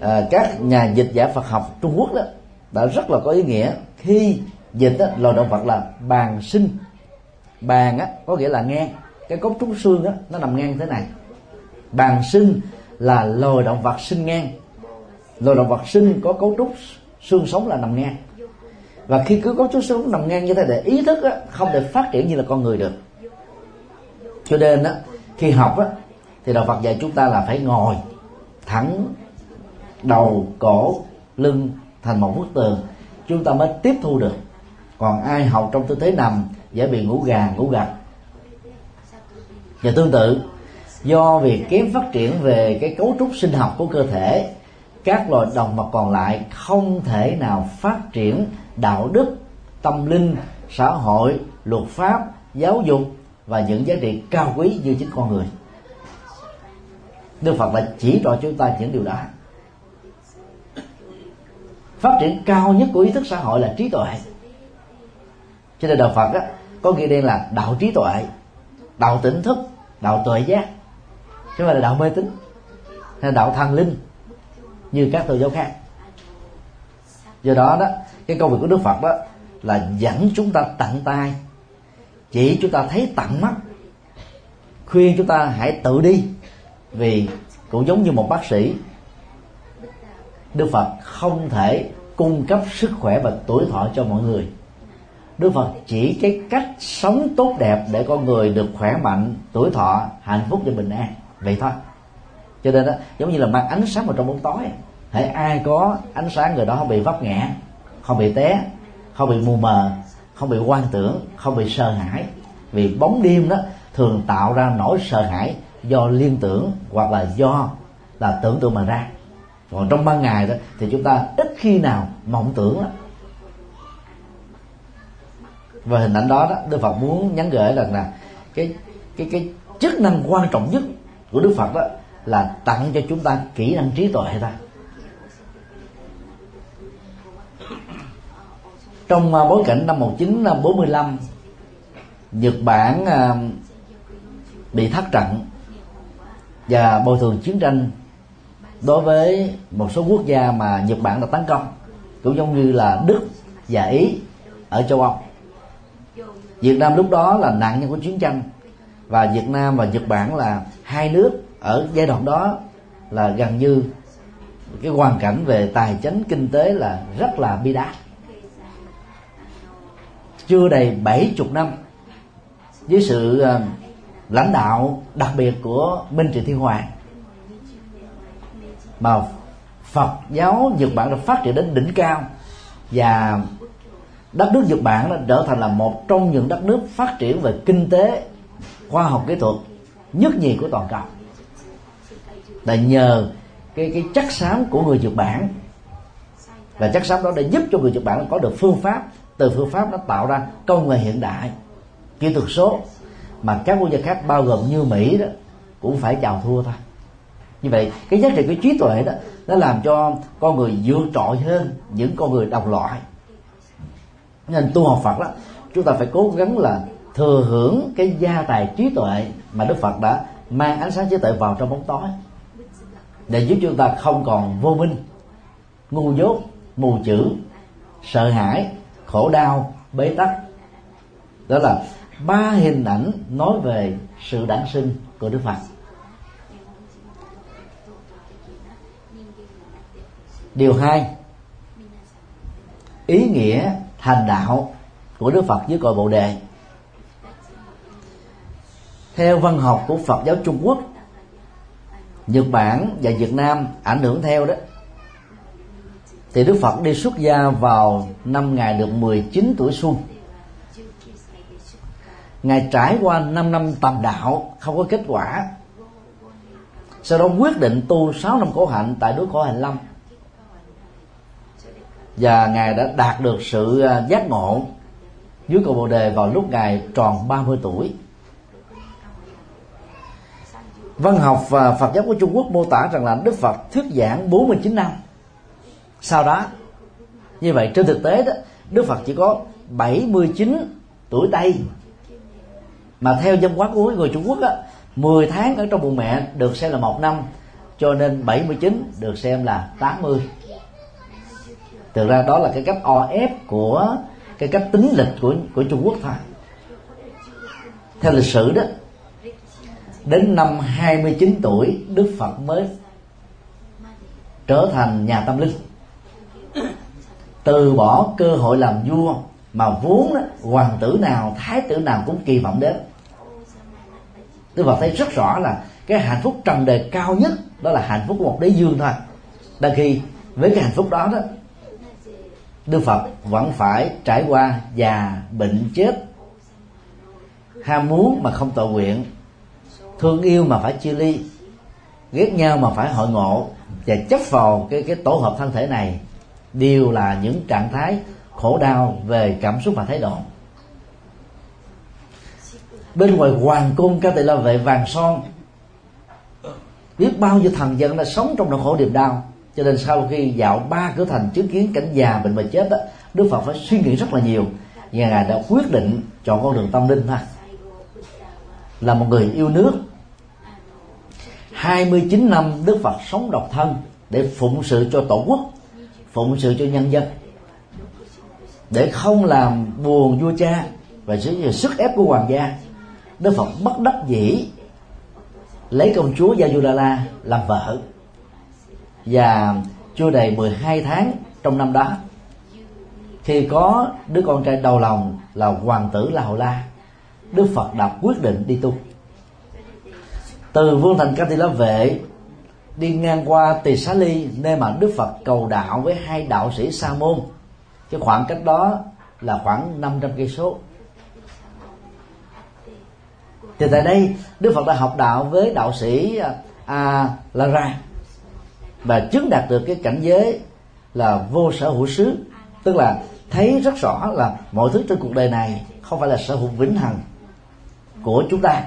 à, các nhà dịch giả Phật học Trung Quốc đó đã rất là có ý nghĩa khi dịch đó, loài động vật là bàn sinh. Bàn á có nghĩa là ngang. Cái cấu trúc xương á nó nằm ngang thế này. Bàn sinh là loài động vật sinh ngang. Loài động vật sinh có cấu trúc xương sống là nằm ngang. Và khi cứ cấu trúc xương nằm ngang như thế để ý thức á, không thể phát triển như là con người được. Cho nên á, khi học á, thì đạo Phật dạy chúng ta là phải ngồi thẳng đầu cổ lưng thành một bức tường chúng ta mới tiếp thu được. Còn ai học trong tư thế nằm dễ bị ngủ gà, ngủ gật và dạ, tương tự. Do việc kém phát triển về cái cấu trúc sinh học của cơ thể, các loài động vật còn lại không thể nào phát triển đạo đức, tâm linh, xã hội, luật pháp, giáo dục và những giá trị cao quý như chính con người. Đức Phật đã chỉ cho chúng ta những điều đó phát triển cao nhất của ý thức xã hội là trí tuệ. Cho nên đạo Phật á, có nghĩa đen là đạo trí tuệ đạo tỉnh thức đạo tuệ giác. Chứ không phải là đạo mê tín hay đạo thần linh như các tôn giáo khác. Do đó đó cái công việc của đức phật đó là dẫn chúng ta tận tay chỉ chúng ta thấy tận mắt khuyên chúng ta hãy tự đi vì cũng giống như một bác sĩ đức phật không thể cung cấp sức khỏe và tuổi thọ cho mọi người Đức Phật chỉ cái cách sống tốt đẹp để con người được khỏe mạnh, tuổi thọ, hạnh phúc và bình an. Vậy thôi. Cho nên đó, giống như là mang ánh sáng vào trong bóng tối. Hãy ai có ánh sáng người đó không bị vấp ngã, không bị té, không bị mù mờ, không bị quan tưởng, không bị sợ hãi. Vì bóng đêm đó thường tạo ra nỗi sợ hãi do liên tưởng hoặc là do là tưởng tượng mà ra. Còn trong ban ngày đó thì chúng ta ít khi nào mộng tưởng lắm. Và hình ảnh đó, đó Đức Phật muốn nhắn gửi rằng là cái cái cái chức năng quan trọng nhất của Đức Phật đó là tặng cho chúng ta kỹ năng trí tuệ ta. Trong à, bối cảnh năm 1945 Nhật Bản à, bị thất trận và bồi thường chiến tranh đối với một số quốc gia mà Nhật Bản đã tấn công, cũng giống như là Đức và Ý ở châu Âu. Việt Nam lúc đó là nạn nhân của chiến tranh và Việt Nam và Nhật Bản là hai nước ở giai đoạn đó là gần như cái hoàn cảnh về tài chính, kinh tế là rất là bi đát. Chưa đầy bảy chục năm với sự ờ, lãnh đạo đặc biệt của Minh Trị Thiên Hoàng mà Phật giáo Nhật Bản đã phát triển đến đỉnh cao. Và đất nước Nhật Bản đã trở thành là một trong những đất nước phát triển về kinh tế, khoa học kỹ thuật nhất nhì của toàn cầu. Là nhờ cái cái chắc xám của người Nhật Bản, và chắc xám đó đã giúp cho người Nhật Bản có được phương pháp, từ phương pháp nó tạo ra công nghệ hiện đại, kỹ thuật số, mà các quốc gia khác, bao gồm như Mỹ đó, cũng phải chào thua thôi như vậy, cái giá trị của trí tuệ đó, nó làm cho con người vượt trội hơn những con người đồng loại. Nên tu học Phật đó, chúng ta phải cố gắng là thừa hưởng cái gia tài trí tuệ mà Đức Phật đã mang ánh sáng trí tuệ vào trong bóng tối. Để giúp chúng ta không còn vô minh, ngu dốt, mù chữ, sợ hãi, khổ đau, bế tắc. Đó là ba hình ảnh nói về sự đản sinh của Đức Phật. Điều hai, ý nghĩa hành đạo của Đức Phật dưới cội Bồ đề. Theo văn học của Phật giáo Trung Quốc, Nhật Bản và Việt Nam ảnh hưởng theo đó. Thì Đức Phật đi xuất gia vào năm ngày được 19 tuổi xuân. Ngài trải qua 5 năm tầm đạo, không có kết quả. Sau đó quyết định tu 6 năm khổ hạnh tại núi khổ hành lâm và ngài đã đạt được sự à, giác ngộ dưới cầu bồ đề vào lúc ngài tròn 30 tuổi. Văn học và Phật giáo của Trung Quốc mô tả rằng là Đức Phật thuyết giảng 49 năm. Sau đó, như vậy trên thực tế đó, Đức Phật chỉ có 79 tuổi Tây. Mà theo dân hóa của người Trung Quốc á 10 tháng ở trong bụng mẹ được xem là một năm, cho nên 79 được xem là 80 thực ra đó là cái cách o ép của cái cách tính lịch của của Trung Quốc thôi theo lịch sử đó đến năm 29 tuổi Đức Phật mới trở thành nhà tâm linh. Từ bỏ cơ hội làm vua mà vốn đó, hoàng tử nào thái tử nào cũng kỳ vọng đến. Đức Phật thấy rất rõ là cái hạnh phúc trần đời cao nhất đó là hạnh phúc của một đế dương thôi. Đôi khi với cái hạnh phúc đó đó Đức Phật vẫn phải trải qua già, bệnh, chết. Ham muốn mà không tội nguyện, thương yêu mà phải chia ly, ghét nhau mà phải hội ngộ. Và chấp vào cái cái tổ hợp thân thể này đều là những trạng thái khổ đau về cảm xúc và thái độ. Bên ngoài hoàng cung ca tỳ la vệ vàng son, biết bao nhiêu thần dân đã sống trong nỗi khổ niềm đau cho nên sau khi dạo ba cửa thành chứng kiến cảnh già bệnh mà chết đó đức phật phải suy nghĩ rất là nhiều. Và ngài đã quyết định chọn con đường tâm linh thôi là một người yêu nước. 29 năm Đức Phật sống độc thân để phụng sự cho tổ quốc, phụng sự cho nhân dân. Để không làm buồn vua cha và sự sức ép của hoàng gia, Đức Phật bất đắc dĩ lấy công chúa Yajudala làm vợ và chưa đầy 12 tháng trong năm đó. Khi có đứa con trai đầu lòng là hoàng tử La hậu La, Đức Phật đã quyết định đi tu. Từ vương thành Cati Lá Vệ đi ngang qua Tỳ Xá Ly, nơi mà Đức Phật cầu đạo với hai đạo sĩ Sa môn cái khoảng cách đó là khoảng 500 cây số. Thì tại đây, Đức Phật đã học đạo với đạo sĩ A La Ra và chứng đạt được cái cảnh giới là vô sở hữu xứ. Tức là thấy rất rõ là mọi thứ trên cuộc đời này không phải là sở hữu vĩnh hằng của chúng ta.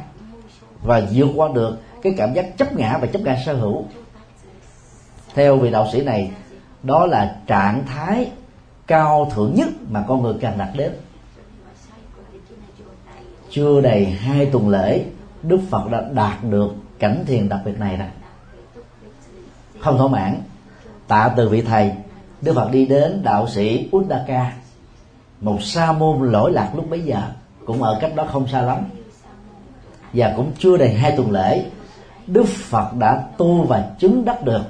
Và vượt qua được cái cảm giác chấp ngã và chấp ngã sở hữu. Theo vị đạo sĩ này, đó là trạng thái cao thượng nhất mà con người cần đạt đến. Chưa đầy hai tuần lễ, đức phật đã đạt được cảnh thiền đặc biệt này rồi không thỏa mãn. Tạ từ vị thầy, đức phật đi đến đạo sĩ uddaka. Một sa môn lỗi lạc lúc bấy giờ cũng ở cách đó không xa lắm. Và cũng chưa đầy hai tuần lễ, đức phật đã tu và chứng đắc được.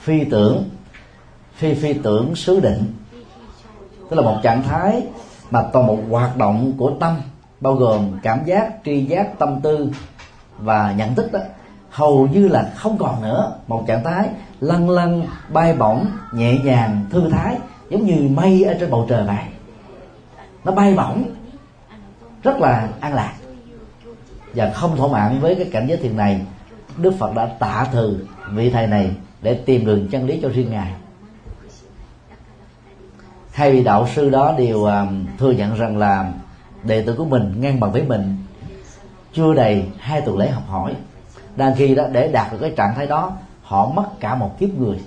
Phi tưởng, phi phi tưởng xứ định. Tức là một trạng thái mà toàn một hoạt động của tâm, bao gồm cảm giác, tri giác, tâm tư và nhận thức đó hầu như là không còn nữa. Một trạng thái lăn lăn bay bổng nhẹ nhàng thư thái giống như mây ở trên bầu trời vậy. Nó bay bổng rất là an lạc. Và không thỏa mãn với cái cảnh giới thiền này đức phật đã tạ từ vị thầy này để tìm đường chân lý cho riêng ngài. Hai vị đạo sư đó đều uh, thừa nhận rằng là đệ tử của mình ngang bằng với mình chưa đầy hai tuần lễ học hỏi đang khi đó để đạt được cái trạng thái đó họ mất cả một kiếp người.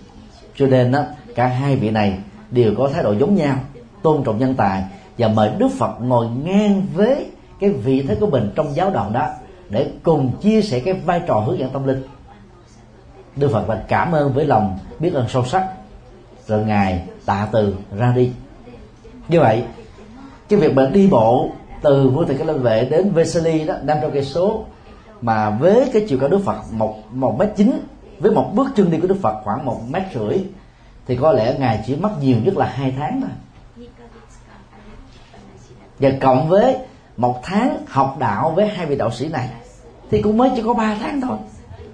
Cho nên đó, cả hai vị này đều có thái độ giống nhau tôn trọng nhân tài và mời đức phật ngồi ngang với cái vị thế của mình trong giáo đoàn đó để cùng chia sẻ cái vai trò hướng dẫn tâm linh. Đức phật và cảm ơn với lòng biết ơn sâu sắc. Rồi ngài tạ từ ra đi. Như vậy cái việc mà đi bộ từ vua thầy cái lâm vệ đến Vesely đó 500 cây số mà với cái chiều cao Đức Phật, một một mét chín, với một bước chân đi của Đức Phật khoảng một mét rưỡi, thì có lẽ ngài chỉ mất nhiều nhất là hai tháng thôi. Và cộng với một tháng học đạo với hai vị đạo sĩ này, thì cũng mới chỉ có ba tháng thôi.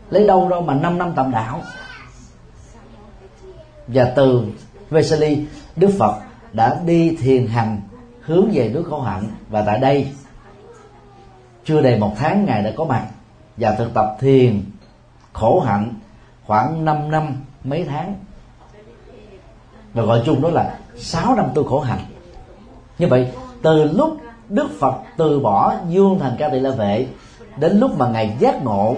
Lấy đâu đâu mà 5 năm tầm đạo. Và từ Vesali, Đức Phật đã đi thiền hành, hướng về nước khổ hạnh. Và tại đây, chưa đầy một tháng ngài đã có mặt và thực tập thiền khổ hạnh khoảng 5 năm mấy tháng. Và gọi chung đó là 6 năm tu khổ hạnh. Như vậy, từ lúc Đức Phật từ bỏ dương thành ca tỳ la vệ, đến lúc mà ngài giác ngộ,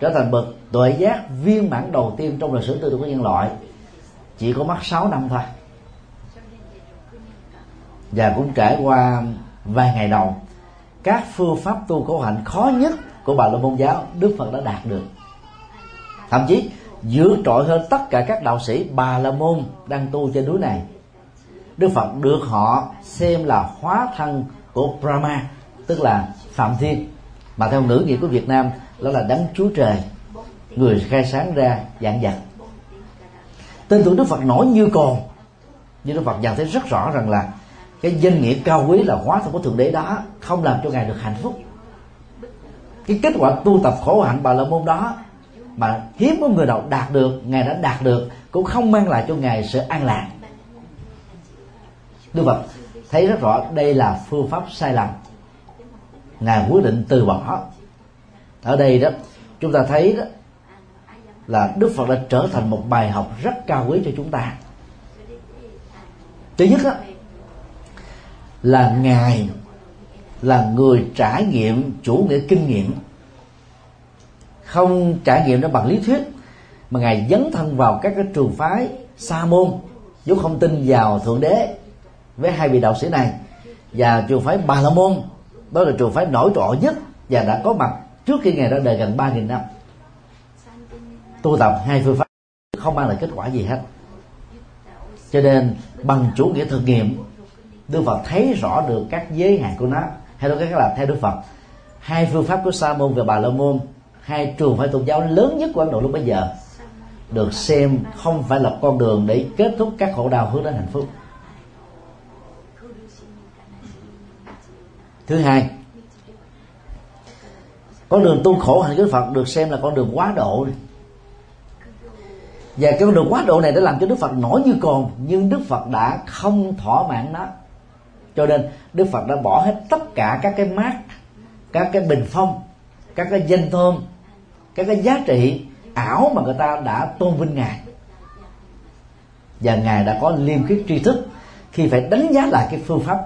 trở thành bậc tuệ giác viên mãn đầu tiên trong lịch sử tư tưởng của nhân loại, chỉ có mất 6 năm thôi. Và cũng trải qua vài ngày đầu, các phương pháp tu khổ hạnh khó nhất của bà la môn giáo, đức phật đã đạt được. Thậm chí, vượt trội hơn tất cả các đạo sĩ bà la môn đang tu trên núi này. Đức phật được họ xem là hóa thân của brahma, tức là phạm thiên. Mà theo ngữ nghĩa của việt nam, đó là đấng chúa trời, người khai sáng ra dạng vật. Tên tuổi đức phật nổi như cồn. Nhưng đức phật nhận thấy rất rõ rằng là cái danh nghĩa cao quý là hóa thân của thượng đế đó không làm cho ngài được hạnh phúc cái kết quả tu tập khổ hạnh bà la môn đó mà hiếm có người nào đạt được ngài đã đạt được cũng không mang lại cho ngài sự an lạc. Đức phật thấy rất rõ đây là phương pháp sai lầm. Ngài quyết định từ bỏ. Ở đây đó chúng ta thấy đó là đức phật đã trở thành một bài học rất cao quý cho chúng ta. Thứ nhất đó, là ngài là người trải nghiệm chủ nghĩa kinh nghiệm. Không trải nghiệm nó bằng lý thuyết, mà ngài dấn thân vào các cái trường phái sa môn vốn không tin vào thượng đế với hai vị đạo sĩ này và trường phái bà la môn. Đó là trường phái nổi trội nhất và đã có mặt trước khi ngài ra đời gần ba nghìn năm. Tu tập hai phương pháp, không mang lại kết quả gì hết. Cho nên bằng chủ nghĩa thực nghiệm, Đức Phật thấy rõ được các giới hạn của nó hay nói cách là theo Đức Phật hai phương pháp của Sa môn và Bà la môn hai trường phái tôn giáo lớn nhất của Ấn Độ lúc bấy giờ được xem không phải là con đường để kết thúc các khổ đau hướng đến hạnh phúc. Thứ hai con đường tu khổ hạnh của Phật được xem là con đường quá độ. Và cái con đường quá độ này đã làm cho Đức Phật nổi như còn, nhưng Đức Phật đã không thỏa mãn nó cho nên Đức Phật đã bỏ hết tất cả các cái mát, các cái bình phong, các cái danh thơm, các cái giá trị ảo mà người ta đã tôn vinh ngài. Và ngài đã có liêm khiết tri thức khi phải đánh giá lại cái phương pháp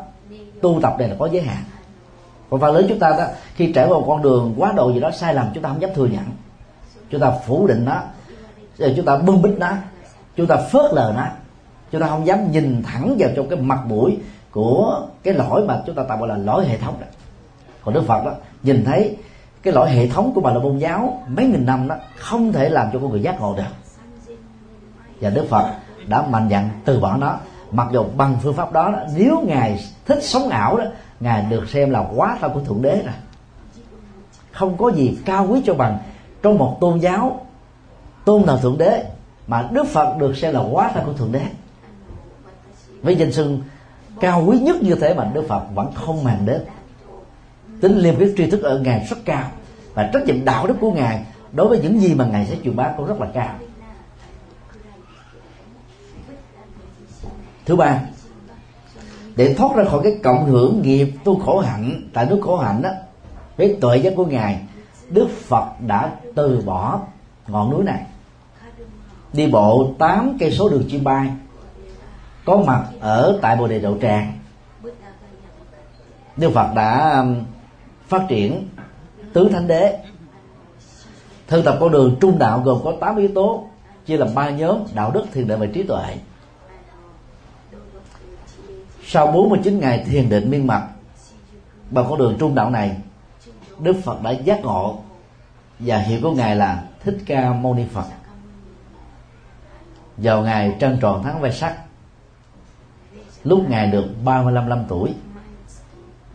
tu tập này là có giới hạn. Còn phần lớn chúng ta đó, khi trải qua con đường quá độ gì đó sai lầm, chúng ta không dám thừa nhận. Chúng ta phủ định nó, rồi chúng ta bưng bít nó, chúng ta phớt lờ nó, chúng ta không dám nhìn thẳng vào trong cái mặt mũi của cái lỗi mà chúng ta tạm gọi là lỗi hệ thống đó. Còn đức phật đó nhìn thấy cái lỗi hệ thống của bà la môn giáo mấy nghìn năm đó không thể làm cho con người giác ngộ được. Và đức phật đã mạnh dạn từ bỏ nó. Mặc dù bằng phương pháp đó, đó nếu ngài thích sống ảo đó ngài được xem là quá thân của thượng đế rồi. Không có gì cao quý cho bằng trong một tôn giáo tôn thờ thượng đế mà đức phật được xem là quá thân của thượng đế. Với danh xưng cao quý nhất như thế mà đức phật vẫn không màng đến. Tính liêm khiết tri thức ở ngài rất cao và trách nhiệm đạo đức của ngài đối với những gì mà ngài sẽ truyền bá cũng rất là cao. Thứ ba, để thoát ra khỏi cái cộng hưởng nghiệp tu khổ hạnh, tại nước khổ hạnh đó, với tuệ giác của ngài, đức phật đã từ bỏ ngọn núi này. Đi bộ 8 cây số đường chim bay có mặt ở tại bồ đề đậu tràng. Đức phật đã um, phát triển tứ thánh đế. Thư tập con đường trung đạo gồm có 8 yếu tố, chia làm ba nhóm, đạo đức, thiền định và trí tuệ. Sau 49 ngày thiền định miên mật bằng con đường trung đạo này, Đức Phật đã giác ngộ và hiệu của ngài là Thích Ca Mâu Ni Phật. Vào ngày trăng tròn tháng vai sắc lúc ngài được 35 năm tuổi.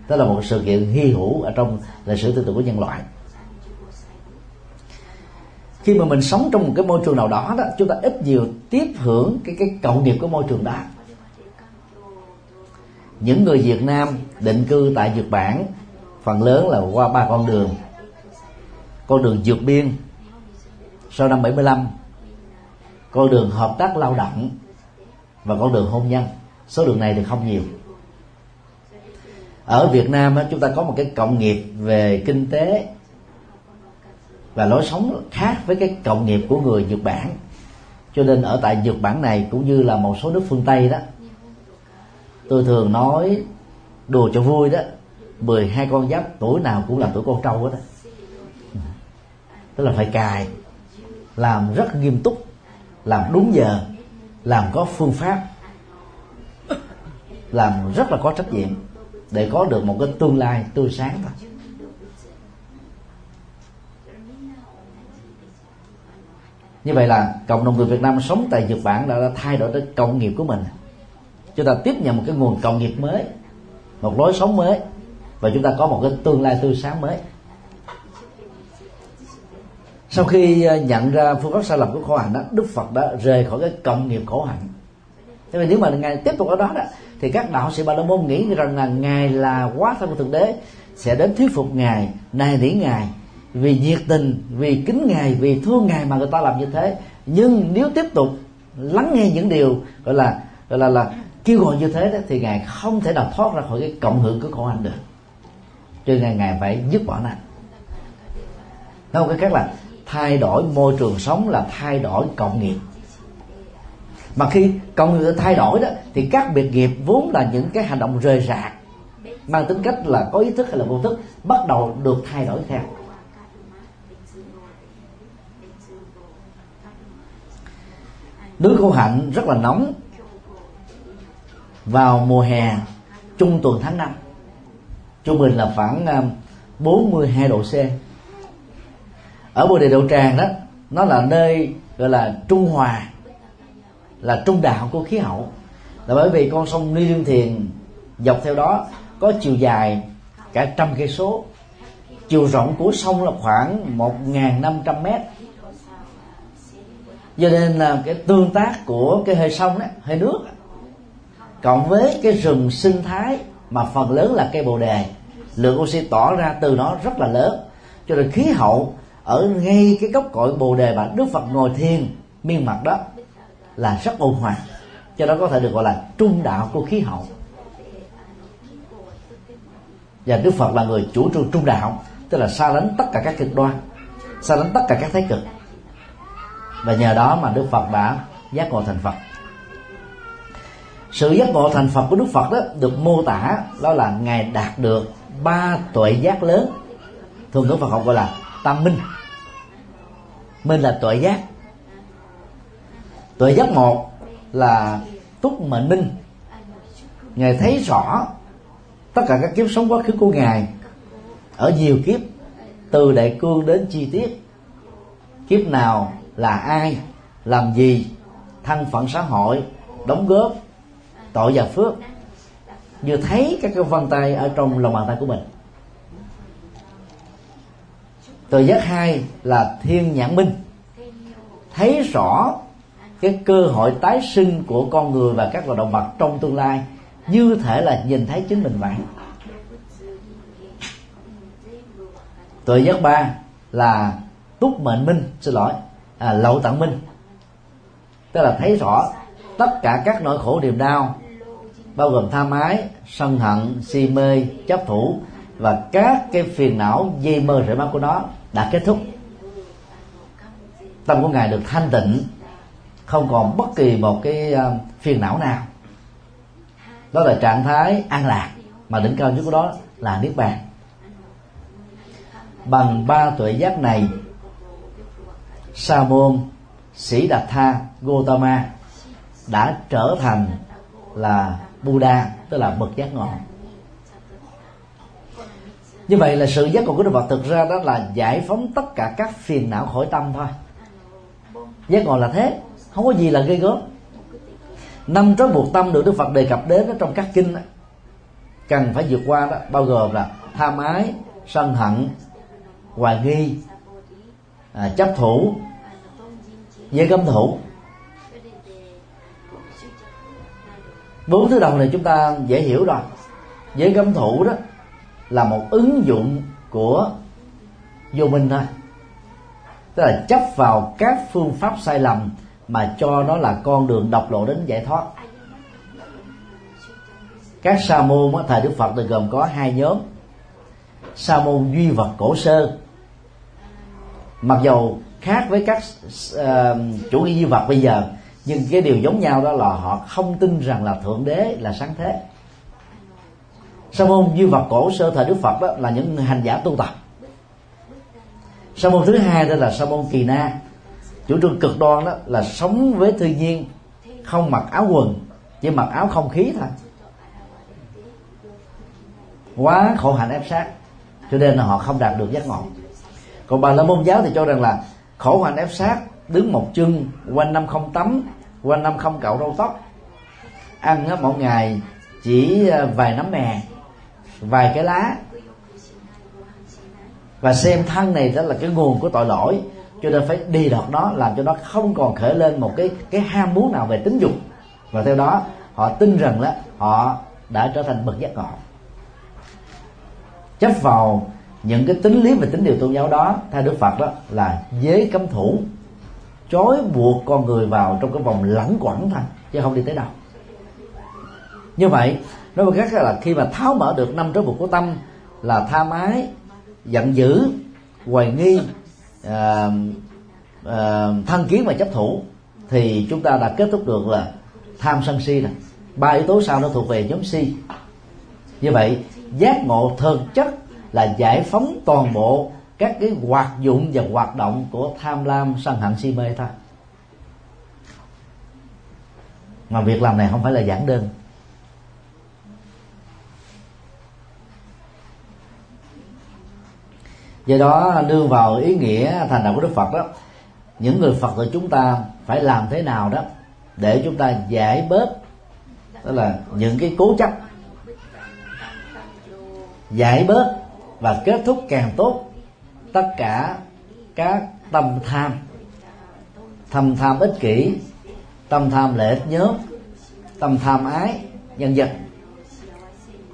Đó là một sự kiện hy hữu ở trong lịch sử tư tưởng của nhân loại. Khi mà mình sống trong một cái môi trường nào đó đó, chúng ta ít nhiều tiếp hưởng cái cái cộng nghiệp của môi trường đó. Những người Việt Nam định cư tại Nhật Bản, phần lớn là qua ba con đường. Con đường vượt biên, sau năm 75 con đường hợp tác lao động và con đường hôn nhân số lượng này thì không nhiều. Ở Việt Nam chúng ta có một cái cộng nghiệp về kinh tế và lối sống khác với cái cộng nghiệp của người Nhật Bản. Cho nên ở tại Nhật Bản này cũng như là một số nước phương Tây đó, tôi thường nói đùa cho vui đó 12 con giáp tuổi nào cũng là tuổi con trâu hết đó tức là phải cài, làm rất nghiêm túc, làm đúng giờ, làm có phương pháp làm rất là có trách nhiệm để có được một cái tương lai tươi sáng thôi. Như vậy là cộng đồng người Việt Nam sống tại Nhật Bản đã, đã thay đổi cái công nghiệp của mình. Chúng ta tiếp nhận một cái nguồn công nghiệp mới một lối sống mới và chúng ta có một cái tương lai tươi sáng mới. Sau khi à, nhận ra phương pháp sai lầm của khổ hạnh đó đức phật đã rời khỏi cái cộng nghiệp khổ hạnh. Thế vì nếu mà ngài tiếp tục ở đó đó thì các đạo sĩ ba la môn nghĩ rằng là ngài là quá thân của thượng đế sẽ đến thuyết phục ngài nài nỉ ngài. Vì nhiệt tình vì kính ngài vì thương ngài mà người ta làm như thế. Nhưng nếu tiếp tục lắng nghe những điều gọi là gọi là là kêu gọi như thế đó, thì ngài không thể nào thoát ra khỏi cái cộng hưởng của khổ hạnh được. Cho nên ngài phải dứt bỏ nó. Nói một cái khác là thay đổi môi trường sống là thay đổi cộng nghiệp mà khi cộng nghiệp thay đổi đó, thì các biệt nghiệp vốn là những cái hành động rời rạc, mang tính cách là có ý thức hay là vô thức, bắt đầu được thay đổi theo. Núi khô hạnh rất là nóng vào mùa hè, trung tuần tháng 5 trung bình là khoảng à, 42 độ C. Ở bồ đề đậu tràng đó, nó là nơi gọi là trung hòa là trung đạo của khí hậu. Là bởi vì con sông Ni liên Thiền dọc theo đó có chiều dài cả trăm cây số. Chiều rộng của sông là khoảng một năm trăm mét. Do nên là cái tương tác của cái hơi sông đó, hơi nước cộng với cái rừng sinh thái mà phần lớn là cây bồ đề lượng oxy tỏ ra từ nó rất là lớn. Cho nên khí hậu ở ngay cái gốc cội bồ đề mà đức phật ngồi thiền miên mặt đó là rất ôn hòa. Cho đó có thể được gọi là trung đạo của khí hậu. Và đức phật là người chủ trương trung đạo, tức là xa lánh tất cả các cực đoan, xa lánh tất cả các thái cực. Và nhờ đó mà đức phật đã giác ngộ thành phật. Sự giác ngộ thành phật của đức phật đó được mô tả, đó là ngài đạt được ba tuệ giác lớn, thường ngữ phật học gọi là tam minh. Minh là tuệ giác tuệ giác một là túc mệnh minh ngài thấy rõ tất cả các kiếp sống quá khứ của ngài ở nhiều kiếp, từ đại cương đến chi tiết. Kiếp nào là ai, làm gì, thân phận xã hội, đóng góp, tội và phước. Như thấy các cái vân tay ở trong lòng bàn tay của mình. Từ giác hai là thiên nhãn minh. Thấy rõ cái cơ hội tái sinh của con người và các loài động vật trong tương lai như thể là nhìn thấy chính mình vậy. Tội giác ba là túc mệnh minh xin lỗi à, lậu tận minh. Tức là thấy rõ tất cả các nỗi khổ niềm đau bao gồm tha mái sân hận si mê chấp thủ và các cái phiền não dây mơ rễ mắt của nó đã kết thúc. Tâm của ngài được thanh tịnh không còn bất kỳ một cái ờ, phiền não nào. Đó là trạng thái an lạc mà đỉnh cao nhất của đó là niết bàn. Bằng ba tuệ giác này, sa môn sĩ đạt tha gotama đã trở thành là buddha, tức là bậc giác ngộ. Như vậy là sự giác ngộ của đức phật thực ra đó là giải phóng tất cả các phiền não khỏi tâm thôi. Giác ngộ là thế không có gì là gây gớm. Năm trói buộc tâm được đức phật đề cập đến đó trong các kinh đó, cần phải vượt qua đó bao gồm là tham ái sân hận hoài nghi à, chấp thủ dễ cấm thủ. Bốn thứ đầu này chúng ta dễ hiểu rồi. Dễ cấm thủ đó là một ứng dụng của vô minh thôi. Tức là chấp vào các phương pháp sai lầm mà cho nó là con đường độc lộ đến giải thoát. Các sa môn thời đức phật thì gồm có hai nhóm. Sa môn duy vật cổ sơ. Mặc dầu khác với các uh, chủ nghĩa duy vật bây giờ nhưng cái điều giống nhau đó là họ không tin rằng là thượng đế là sáng thế. Sa môn duy vật cổ sơ thời đức phật đó là những hành giả tu tập. Sa môn thứ hai đó là sa môn kỳ na chủ trương cực đoan đó là sống với thiên nhiên không mặc áo quần chỉ mặc áo không khí thôi. Quá khổ hạnh ép sát cho nên là họ không đạt được giác ngộ. Còn bà la môn giáo thì cho rằng là khổ hạnh ép sát đứng một chân quanh năm không tắm quanh năm không cạo râu tóc. Ăn á, mỗi ngày chỉ ờ, vài nắm mè vài cái lá. Và xem thân này đó là cái nguồn của tội lỗi cho nên phải đi đọt đó, làm cho nó không còn khởi lên một cái cái ham muốn nào về tính dục. Và theo đó, họ tin rằng đó họ đã trở thành bậc giác ngộ. Chấp vào những cái tính lý và tính điều tôn giáo đó, theo đức phật đó, là giới cấm thủ. Chối buộc con người vào trong cái vòng lẩn quẩn thôi, chứ không đi tới đâu. Như vậy, nói một cách là khi mà tháo mở được năm trói buộc của tâm, là tha mái, giận dữ, hoài nghi à, à, thân kiến và chấp thủ thì chúng ta đã kết thúc được là tham sân si này ba yếu tố sau nó thuộc về nhóm si. Như vậy giác ngộ thực chất là giải phóng toàn bộ các cái hoạt dụng và hoạt động của tham lam sân hận si mê thôi. Mà việc làm này không phải là giản đơn. Do đó đưa vào ý nghĩa thành đạo của đức phật đó, những người phật của chúng ta phải làm thế nào đó để chúng ta giải bớt đó là những cái cố chấp, giải bớt và kết thúc càng tốt tất cả các tâm tham. Tâm tham ích kỷ, tâm tham lợi ích nhóm, tâm tham ái, nhân dân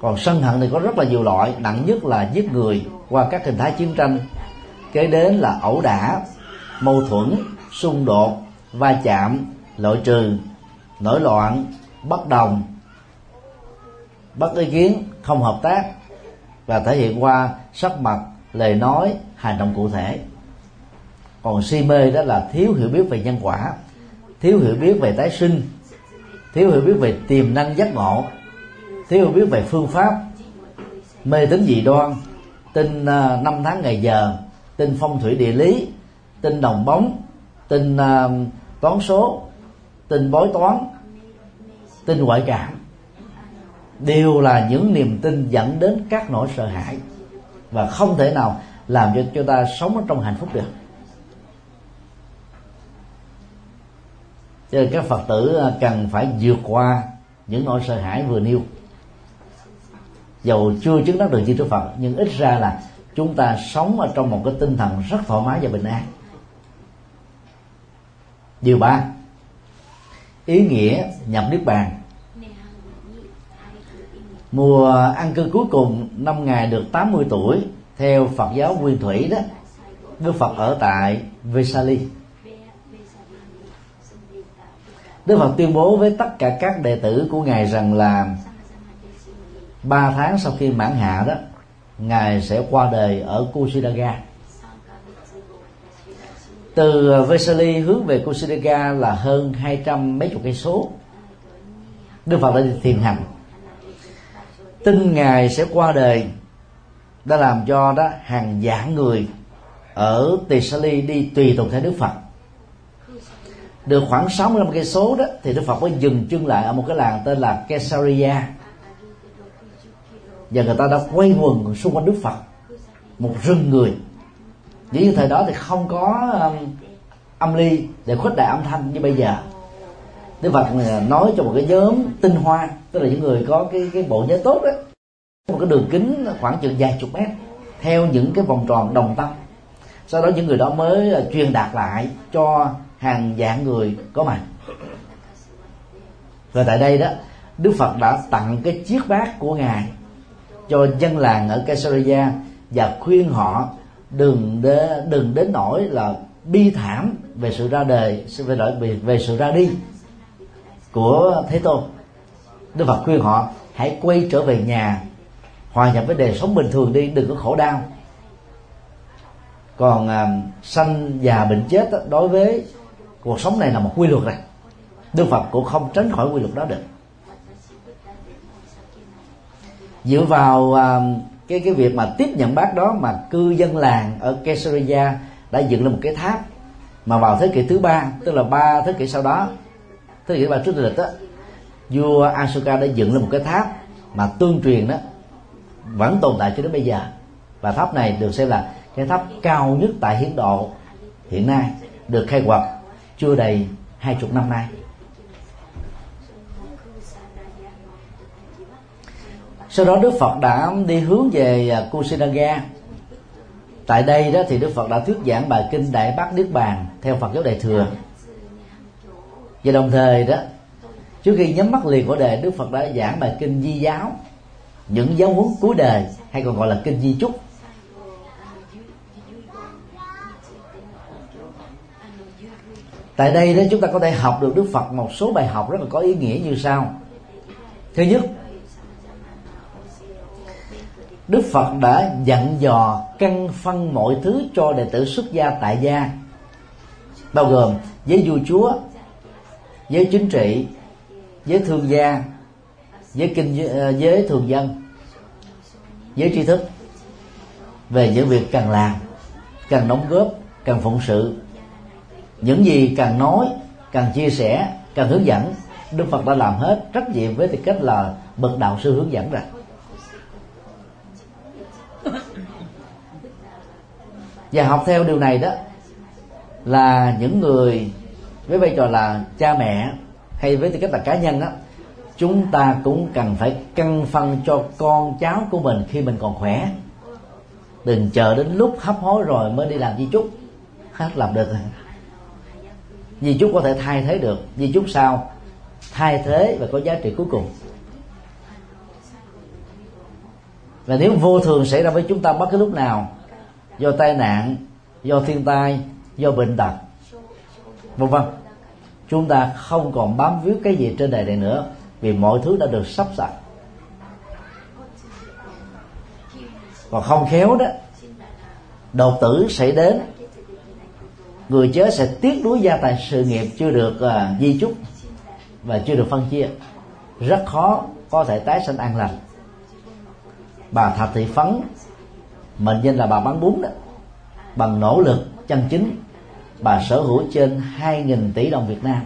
còn sân hận thì có rất là nhiều loại, nặng nhất là giết người qua các hình thái chiến tranh. Kế đến là ẩu đả, mâu thuẫn, xung đột, va chạm, loại trừ, nổi loạn, bất đồng, bất ý kiến, không hợp tác và thể hiện qua sắc mặt, lời nói, hành động cụ thể. Còn si mê đó là thiếu hiểu biết về nhân quả, thiếu hiểu biết về tái sinh, thiếu hiểu biết về tiềm năng giác ngộ thiếu hiểu biết về phương pháp. Mê tín dị đoan, tin à, năm tháng ngày giờ, tin phong thủy địa lý, tin đồng bóng, tin à, toán số, tin bói toán, tin ngoại cảm. Đều là những niềm tin dẫn đến các nỗi sợ hãi và không thể nào làm cho chúng ta sống ở trong hạnh phúc được. Cho nên các phật tử à, cần phải vượt qua những nỗi sợ hãi vừa nêu dầu chưa chứng đắc được như đức phật, nhưng ít ra là chúng ta sống ở trong một cái tinh thần rất thoải mái và bình an. Điều ba, ý nghĩa nhập niết bàn. Mùa ăn cư cuối cùng, năm ngày được 80 tuổi, theo Phật giáo Nguyên Thủy đó, Đức Phật ở tại Vesali. Đức Phật tuyên bố với tất cả các đệ tử của ngài rằng là ba tháng sau khi mãn hạ đó, ngài sẽ qua đời ở Kusidaga từ Vesali hướng về Kusidaga là hơn hai trăm mấy chục cây số. Đức Phật đã đi thiền hành. Tin ngài sẽ qua đời đã làm cho đó hàng vạn người ở Tỳ đi tùy tùng theo Đức Phật. Được khoảng 65 cây số đó, thì Đức Phật mới dừng chân lại ở một cái làng tên là Kesaria và người ta đã quay quần xung quanh Đức Phật. Một rừng người. Dĩ nhiên thời đó thì không có um, âm ly để khuếch đại âm thanh như bây giờ. Đức Phật nói cho một cái nhóm tinh hoa tức là những người có cái cái bộ nhớ tốt đó. Một cái đường kính khoảng chừng vài chục mét theo những cái vòng tròn đồng tâm. Sau đó những người đó mới à, truyền đạt lại cho hàng vạn người có mặt. Và tại đây đó Đức Phật đã tặng cái chiếc bát của ngài cho dân làng ở Caesarea và khuyên họ đừng đế, đừng đến nỗi là bi thảm về sự ra đời về, về, về sự ra đi của Thế Tôn. Đức Phật khuyên họ hãy quay trở về nhà hòa nhập với đời sống bình thường đi đừng có khổ đau. Còn à, sanh già bệnh chết đó, đối với cuộc sống này là một quy luật này Đức Phật cũng không tránh khỏi quy luật đó được. Dựa vào à, cái cái việc mà tiếp nhận bác đó mà cư dân làng ở Caesarea đã dựng lên một cái tháp mà vào thế kỷ thứ ba tức là ba thế kỷ sau đó thế kỷ ba trước lịch đó vua Asoka đã dựng lên một cái tháp mà tương truyền đó vẫn tồn tại cho đến bây giờ. Và tháp này được xem là cái tháp cao nhất tại hiến độ hiện nay được khai quật chưa đầy hai chục năm nay. Sau đó Đức Phật đã đi hướng về à, Kusinaga tại đây đó thì Đức Phật đã thuyết giảng bài kinh Đại Bát Niết Bàn theo Phật giáo Đại thừa. Và đồng thời đó, trước khi nhắm mắt liền của đề, Đức Phật đã giảng bài kinh Di giáo, những giáo huấn cuối đời, hay còn gọi là kinh Di chúc. Tại đây đó, chúng ta có thể học được Đức Phật một số bài học rất là có ý nghĩa như sau. Thứ nhất Đức Phật đã dặn dò, căn phân mọi thứ cho đệ tử xuất gia tại gia. Bao gồm với vua chúa với chính trị với thương gia với kinh ờ, giới thường dân với tri thức. Về những việc cần làm, cần đóng góp, cần phụng sự. Những gì cần nói, cần chia sẻ, cần hướng dẫn, đức phật đã làm hết trách nhiệm với tư cách là bậc đạo sư hướng dẫn rồi. Và học theo điều này đó là những người với vai trò là cha mẹ hay với tư cách là cá nhân đó, chúng ta cũng cần phải căng phân cho con cháu của mình khi mình còn khỏe. Đừng chờ đến lúc hấp hối rồi mới đi làm di chúc. Hết làm được. Rồi di chúc có thể thay thế được. Di chúc sao? Thay thế và có giá trị cuối cùng. Và nếu vô thường xảy ra với chúng ta bất cứ lúc nào do tai nạn do thiên tai do bệnh tật. Vân vân chúng ta không còn bám víu cái gì trên đời này nữa vì mọi thứ đã được sắp sẵn. Còn không khéo đó đột tử sẽ đến. Người chết sẽ tiếc nuối gia tài sự nghiệp chưa được uh, di chúc và chưa được phân chia. Rất khó có thể tái sinh an lành. Bà thạch thị phấn mệnh danh là bà bán bún đó. Bằng nỗ lực, chân chính, bà sở hữu trên 2.000 tỷ đồng Việt Nam.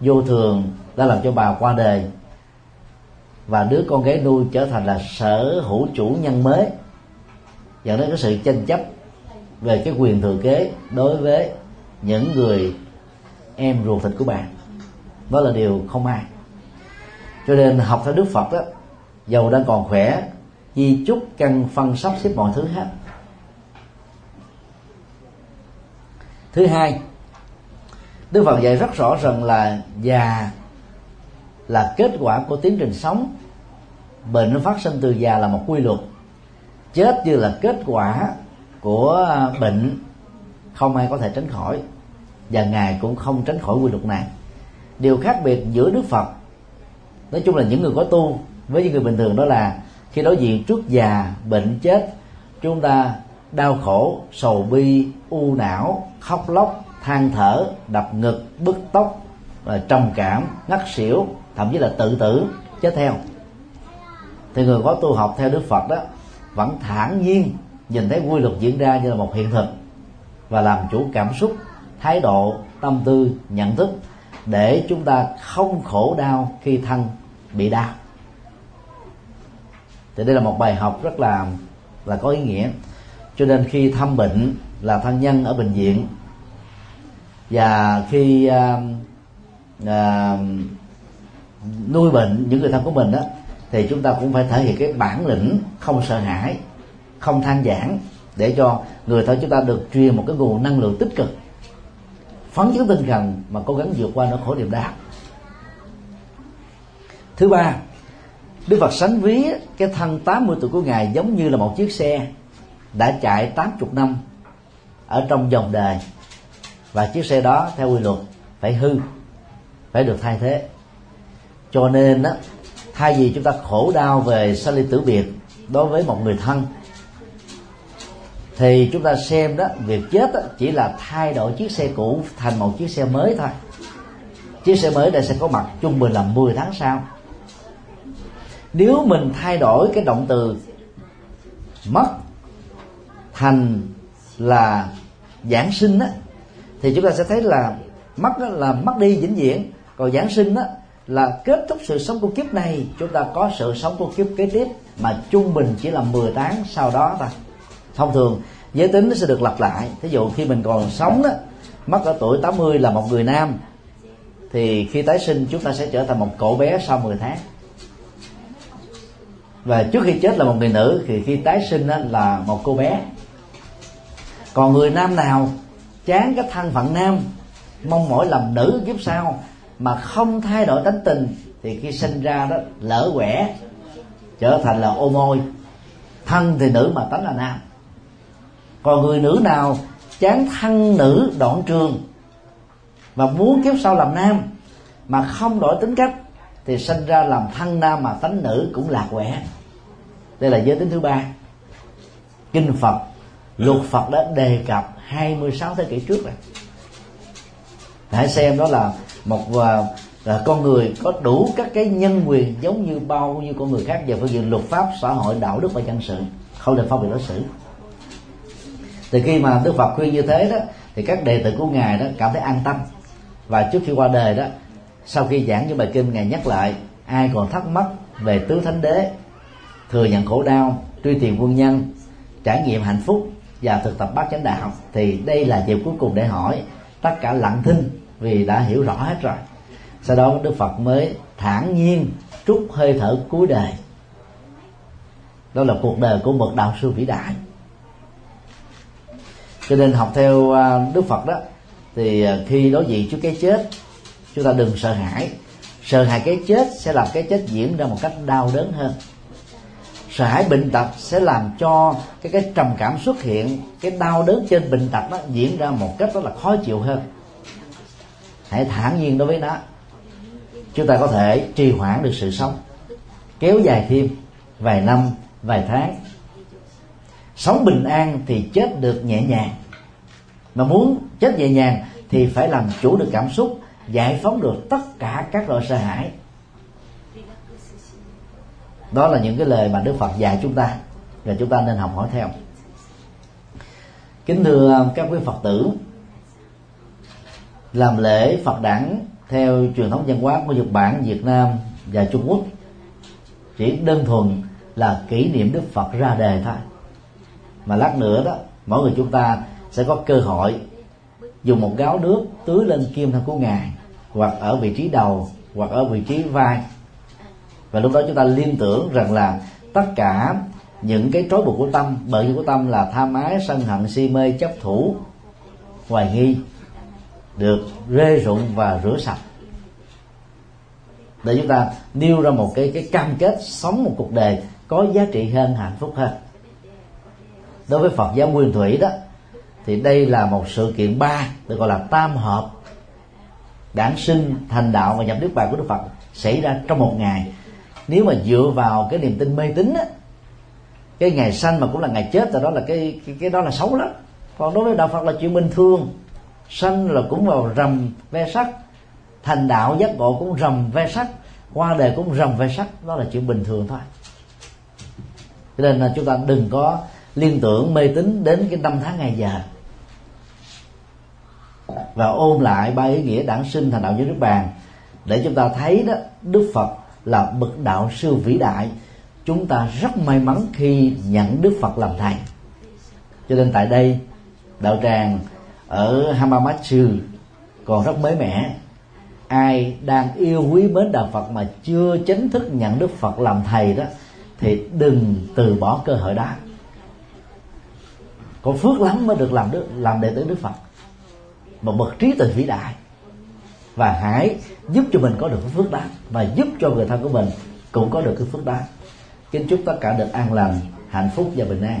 Vô thường đã làm cho bà qua đời. Và đứa con gái nuôi trở thành là sở hữu chủ nhân mới. Dẫn đến cái sự tranh chấp về cái quyền thừa kế đối với những người em ruột thịt của bạn đó là điều không ai. Cho nên học theo đức phật đó, giàu đang còn khỏe di chúc căn phân sắp xếp mọi thứ hết. Thứ hai, đức phật dạy rất rõ rằng là già là kết quả của tiến trình sống. Bệnh phát sinh từ già là một quy luật. Chết như là kết quả của bệnh, không ai có thể tránh khỏi. Và ngài cũng không tránh khỏi quy luật này. Điều khác biệt giữa đức phật, nói chung là những người có tu với những người bình thường đó là khi đối diện trước già, bệnh chết, chúng ta đau khổ, sầu bi, u não, khóc lóc, than thở, đập ngực, bứt tóc trầm cảm, ngất xỉu, thậm chí là tự tử. Chết theo. Thì người có tu học theo đức phật đó, vẫn thản nhiên nhìn thấy quy luật diễn ra như là một hiện thực và làm chủ cảm xúc, thái độ, tâm tư, nhận thức để chúng ta không khổ đau khi thân bị đau thì đây là một bài học rất là là có ý nghĩa. Cho nên khi thăm bệnh là thân nhân ở bệnh viện. Và khi à, à, nuôi bệnh những người thân của mình đó thì chúng ta cũng phải thể hiện cái bản lĩnh không sợ hãi không than giảng để cho người thân chúng ta được truyền một cái nguồn năng lượng tích cực phấn chấn tinh thần mà cố gắng vượt qua nỗi khổ niềm đau. Thứ ba Đức Phật sánh ví cái thân 80 tuổi của Ngài giống như là một chiếc xe đã chạy 80 năm ở trong dòng đời và chiếc xe đó theo quy luật phải hư phải được thay thế. Cho nên đó thay vì chúng ta khổ đau về sanh ly tử biệt đối với một người thân thì chúng ta xem đó việc chết đó, chỉ là thay đổi chiếc xe cũ thành một chiếc xe mới thôi. Chiếc xe mới đây sẽ có mặt trung bình là 10 tháng sau nếu mình thay đổi cái động từ mất thành là giảng sinh á, thì chúng ta sẽ thấy là mất đó là mất đi vĩnh viễn. Còn giảng sinh đó là kết thúc sự sống của kiếp này, chúng ta có sự sống của kiếp kế tiếp mà trung bình chỉ là 10 tháng sau đó thôi. Thông thường, giới tính nó sẽ được lặp lại. Thí dụ khi mình còn sống đó mất ở tuổi 80 là một người nam, thì khi tái sinh chúng ta sẽ trở thành một cậu bé sau 10 tháng và trước khi chết là một người nữ, thì khi tái sinh đó là một cô bé. Còn người nam nào, chán cái thân phận nam, mong mỏi làm nữ kiếp sau, mà không thay đổi tánh tình, thì khi sinh ra đó, lỡ quẻ, trở thành là ô môi. Thân thì nữ mà tánh là nam. Còn người nữ nào, chán thân nữ đoạn trường, và muốn kiếp sau làm nam, mà không đổi tính cách thì sinh ra làm thân nam mà tánh nữ cũng lạc quẻ. Đây là giới tính thứ ba. Kinh phật, luật phật đã đề cập 26 thế kỷ trước rồi. Hãy xem đó là một là con người có đủ các cái nhân quyền giống như bao nhiêu con người khác. Về phương diện luật pháp, xã hội, đạo đức và dân sự. Không được phân biệt đối xử. Từ khi mà đức phật khuyên như thế đó, thì các đệ tử của ngài đó cảm thấy an tâm. Và trước khi qua đời đó sau khi giảng những bài kinh, ngài nhắc lại, ai còn thắc mắc về tứ thánh đế, thừa nhận khổ đau, truy tìm quân nhân, trải nghiệm hạnh phúc và thực tập bát chánh đạo, thì đây là dịp cuối cùng để hỏi tất cả lặng thinh vì đã hiểu rõ hết rồi. Sau đó, đức phật mới thản nhiên trút hơi thở cuối đời. Đó là cuộc đời của một đạo sư vĩ đại. Cho nên học theo à, đức phật đó, thì à, khi đối diện trước cái chết chúng ta đừng sợ hãi. Sợ hãi cái chết sẽ làm cái chết diễn ra một cách đau đớn hơn. Sợ hãi bệnh tật sẽ làm cho cái cái trầm cảm xuất hiện, cái đau đớn trên bệnh tật nó diễn ra một cách rất là khó chịu hơn. Hãy thản nhiên đối với nó. Chúng ta có thể trì hoãn được sự sống. Kéo dài thêm vài năm, vài tháng. Sống bình an thì chết được nhẹ nhàng. Mà muốn chết nhẹ nhàng thì phải làm chủ được cảm xúc giải phóng được tất cả các loại sợ hãi. Đó là những cái lời mà đức phật dạy chúng ta và chúng ta nên học hỏi theo. Kính thưa các quý phật tử, làm lễ phật đản theo truyền thống văn hóa của nhật bản, việt nam và trung quốc chỉ đơn thuần là kỷ niệm đức phật ra đề thôi. Mà lát nữa đó, mỗi người chúng ta sẽ có cơ hội dùng một gáo nước tưới lên kim thân của ngài, hoặc ở vị trí đầu, hoặc ở vị trí vai. Và lúc đó chúng ta liên tưởng rằng là tất cả những cái trói buộc của tâm bởi vì của tâm là tham ái sân hận, si mê, chấp thủ, hoài nghi, được rê rụng và rửa sạch. Để chúng ta nêu ra một cái cái cam kết sống một cuộc đời có giá trị hơn hạnh phúc hơn. Đối với Phật giáo Nguyên Thủy đó thì đây là một sự kiện ba được gọi là tam hợp. Đản sinh thành đạo và nhập nước bàn của Đức Phật xảy ra trong một ngày. Nếu mà dựa vào cái niềm tin mê tín á cái ngày sanh mà cũng là ngày chết rồi đó là cái cái, cái đó là xấu lắm. Còn đối với đạo Phật là chuyện bình thường. Sanh là cũng vào rầm ve sắt thành đạo giác ngộ cũng rầm ve sắt qua đời cũng rầm ve sắt đó là chuyện bình thường thôi. Cho nên là chúng ta đừng có liên tưởng mê tín đến cái năm tháng ngày giờ và ôn lại ba ý nghĩa đản sinh thành đạo giới nước bàn. Để chúng ta thấy đó, đức phật là bậc đạo sư vĩ đại. Chúng ta rất may mắn khi nhận đức phật làm thầy. Cho nên tại đây, đạo tràng ở Hamamatsu còn rất mới mẻ. Ai đang yêu quý mến đạo Phật mà chưa chính thức nhận Đức Phật làm thầy đó, thì đừng từ bỏ cơ hội đó. Có phước lắm mới được làm đức làm đệ tử Đức Phật một bậc trí tuệ vĩ đại. Và hãy giúp cho mình có được cái phước đó và giúp cho người thân của mình cũng có được cái phước đó kính chúc tất cả được an lành, hạnh phúc và bình an.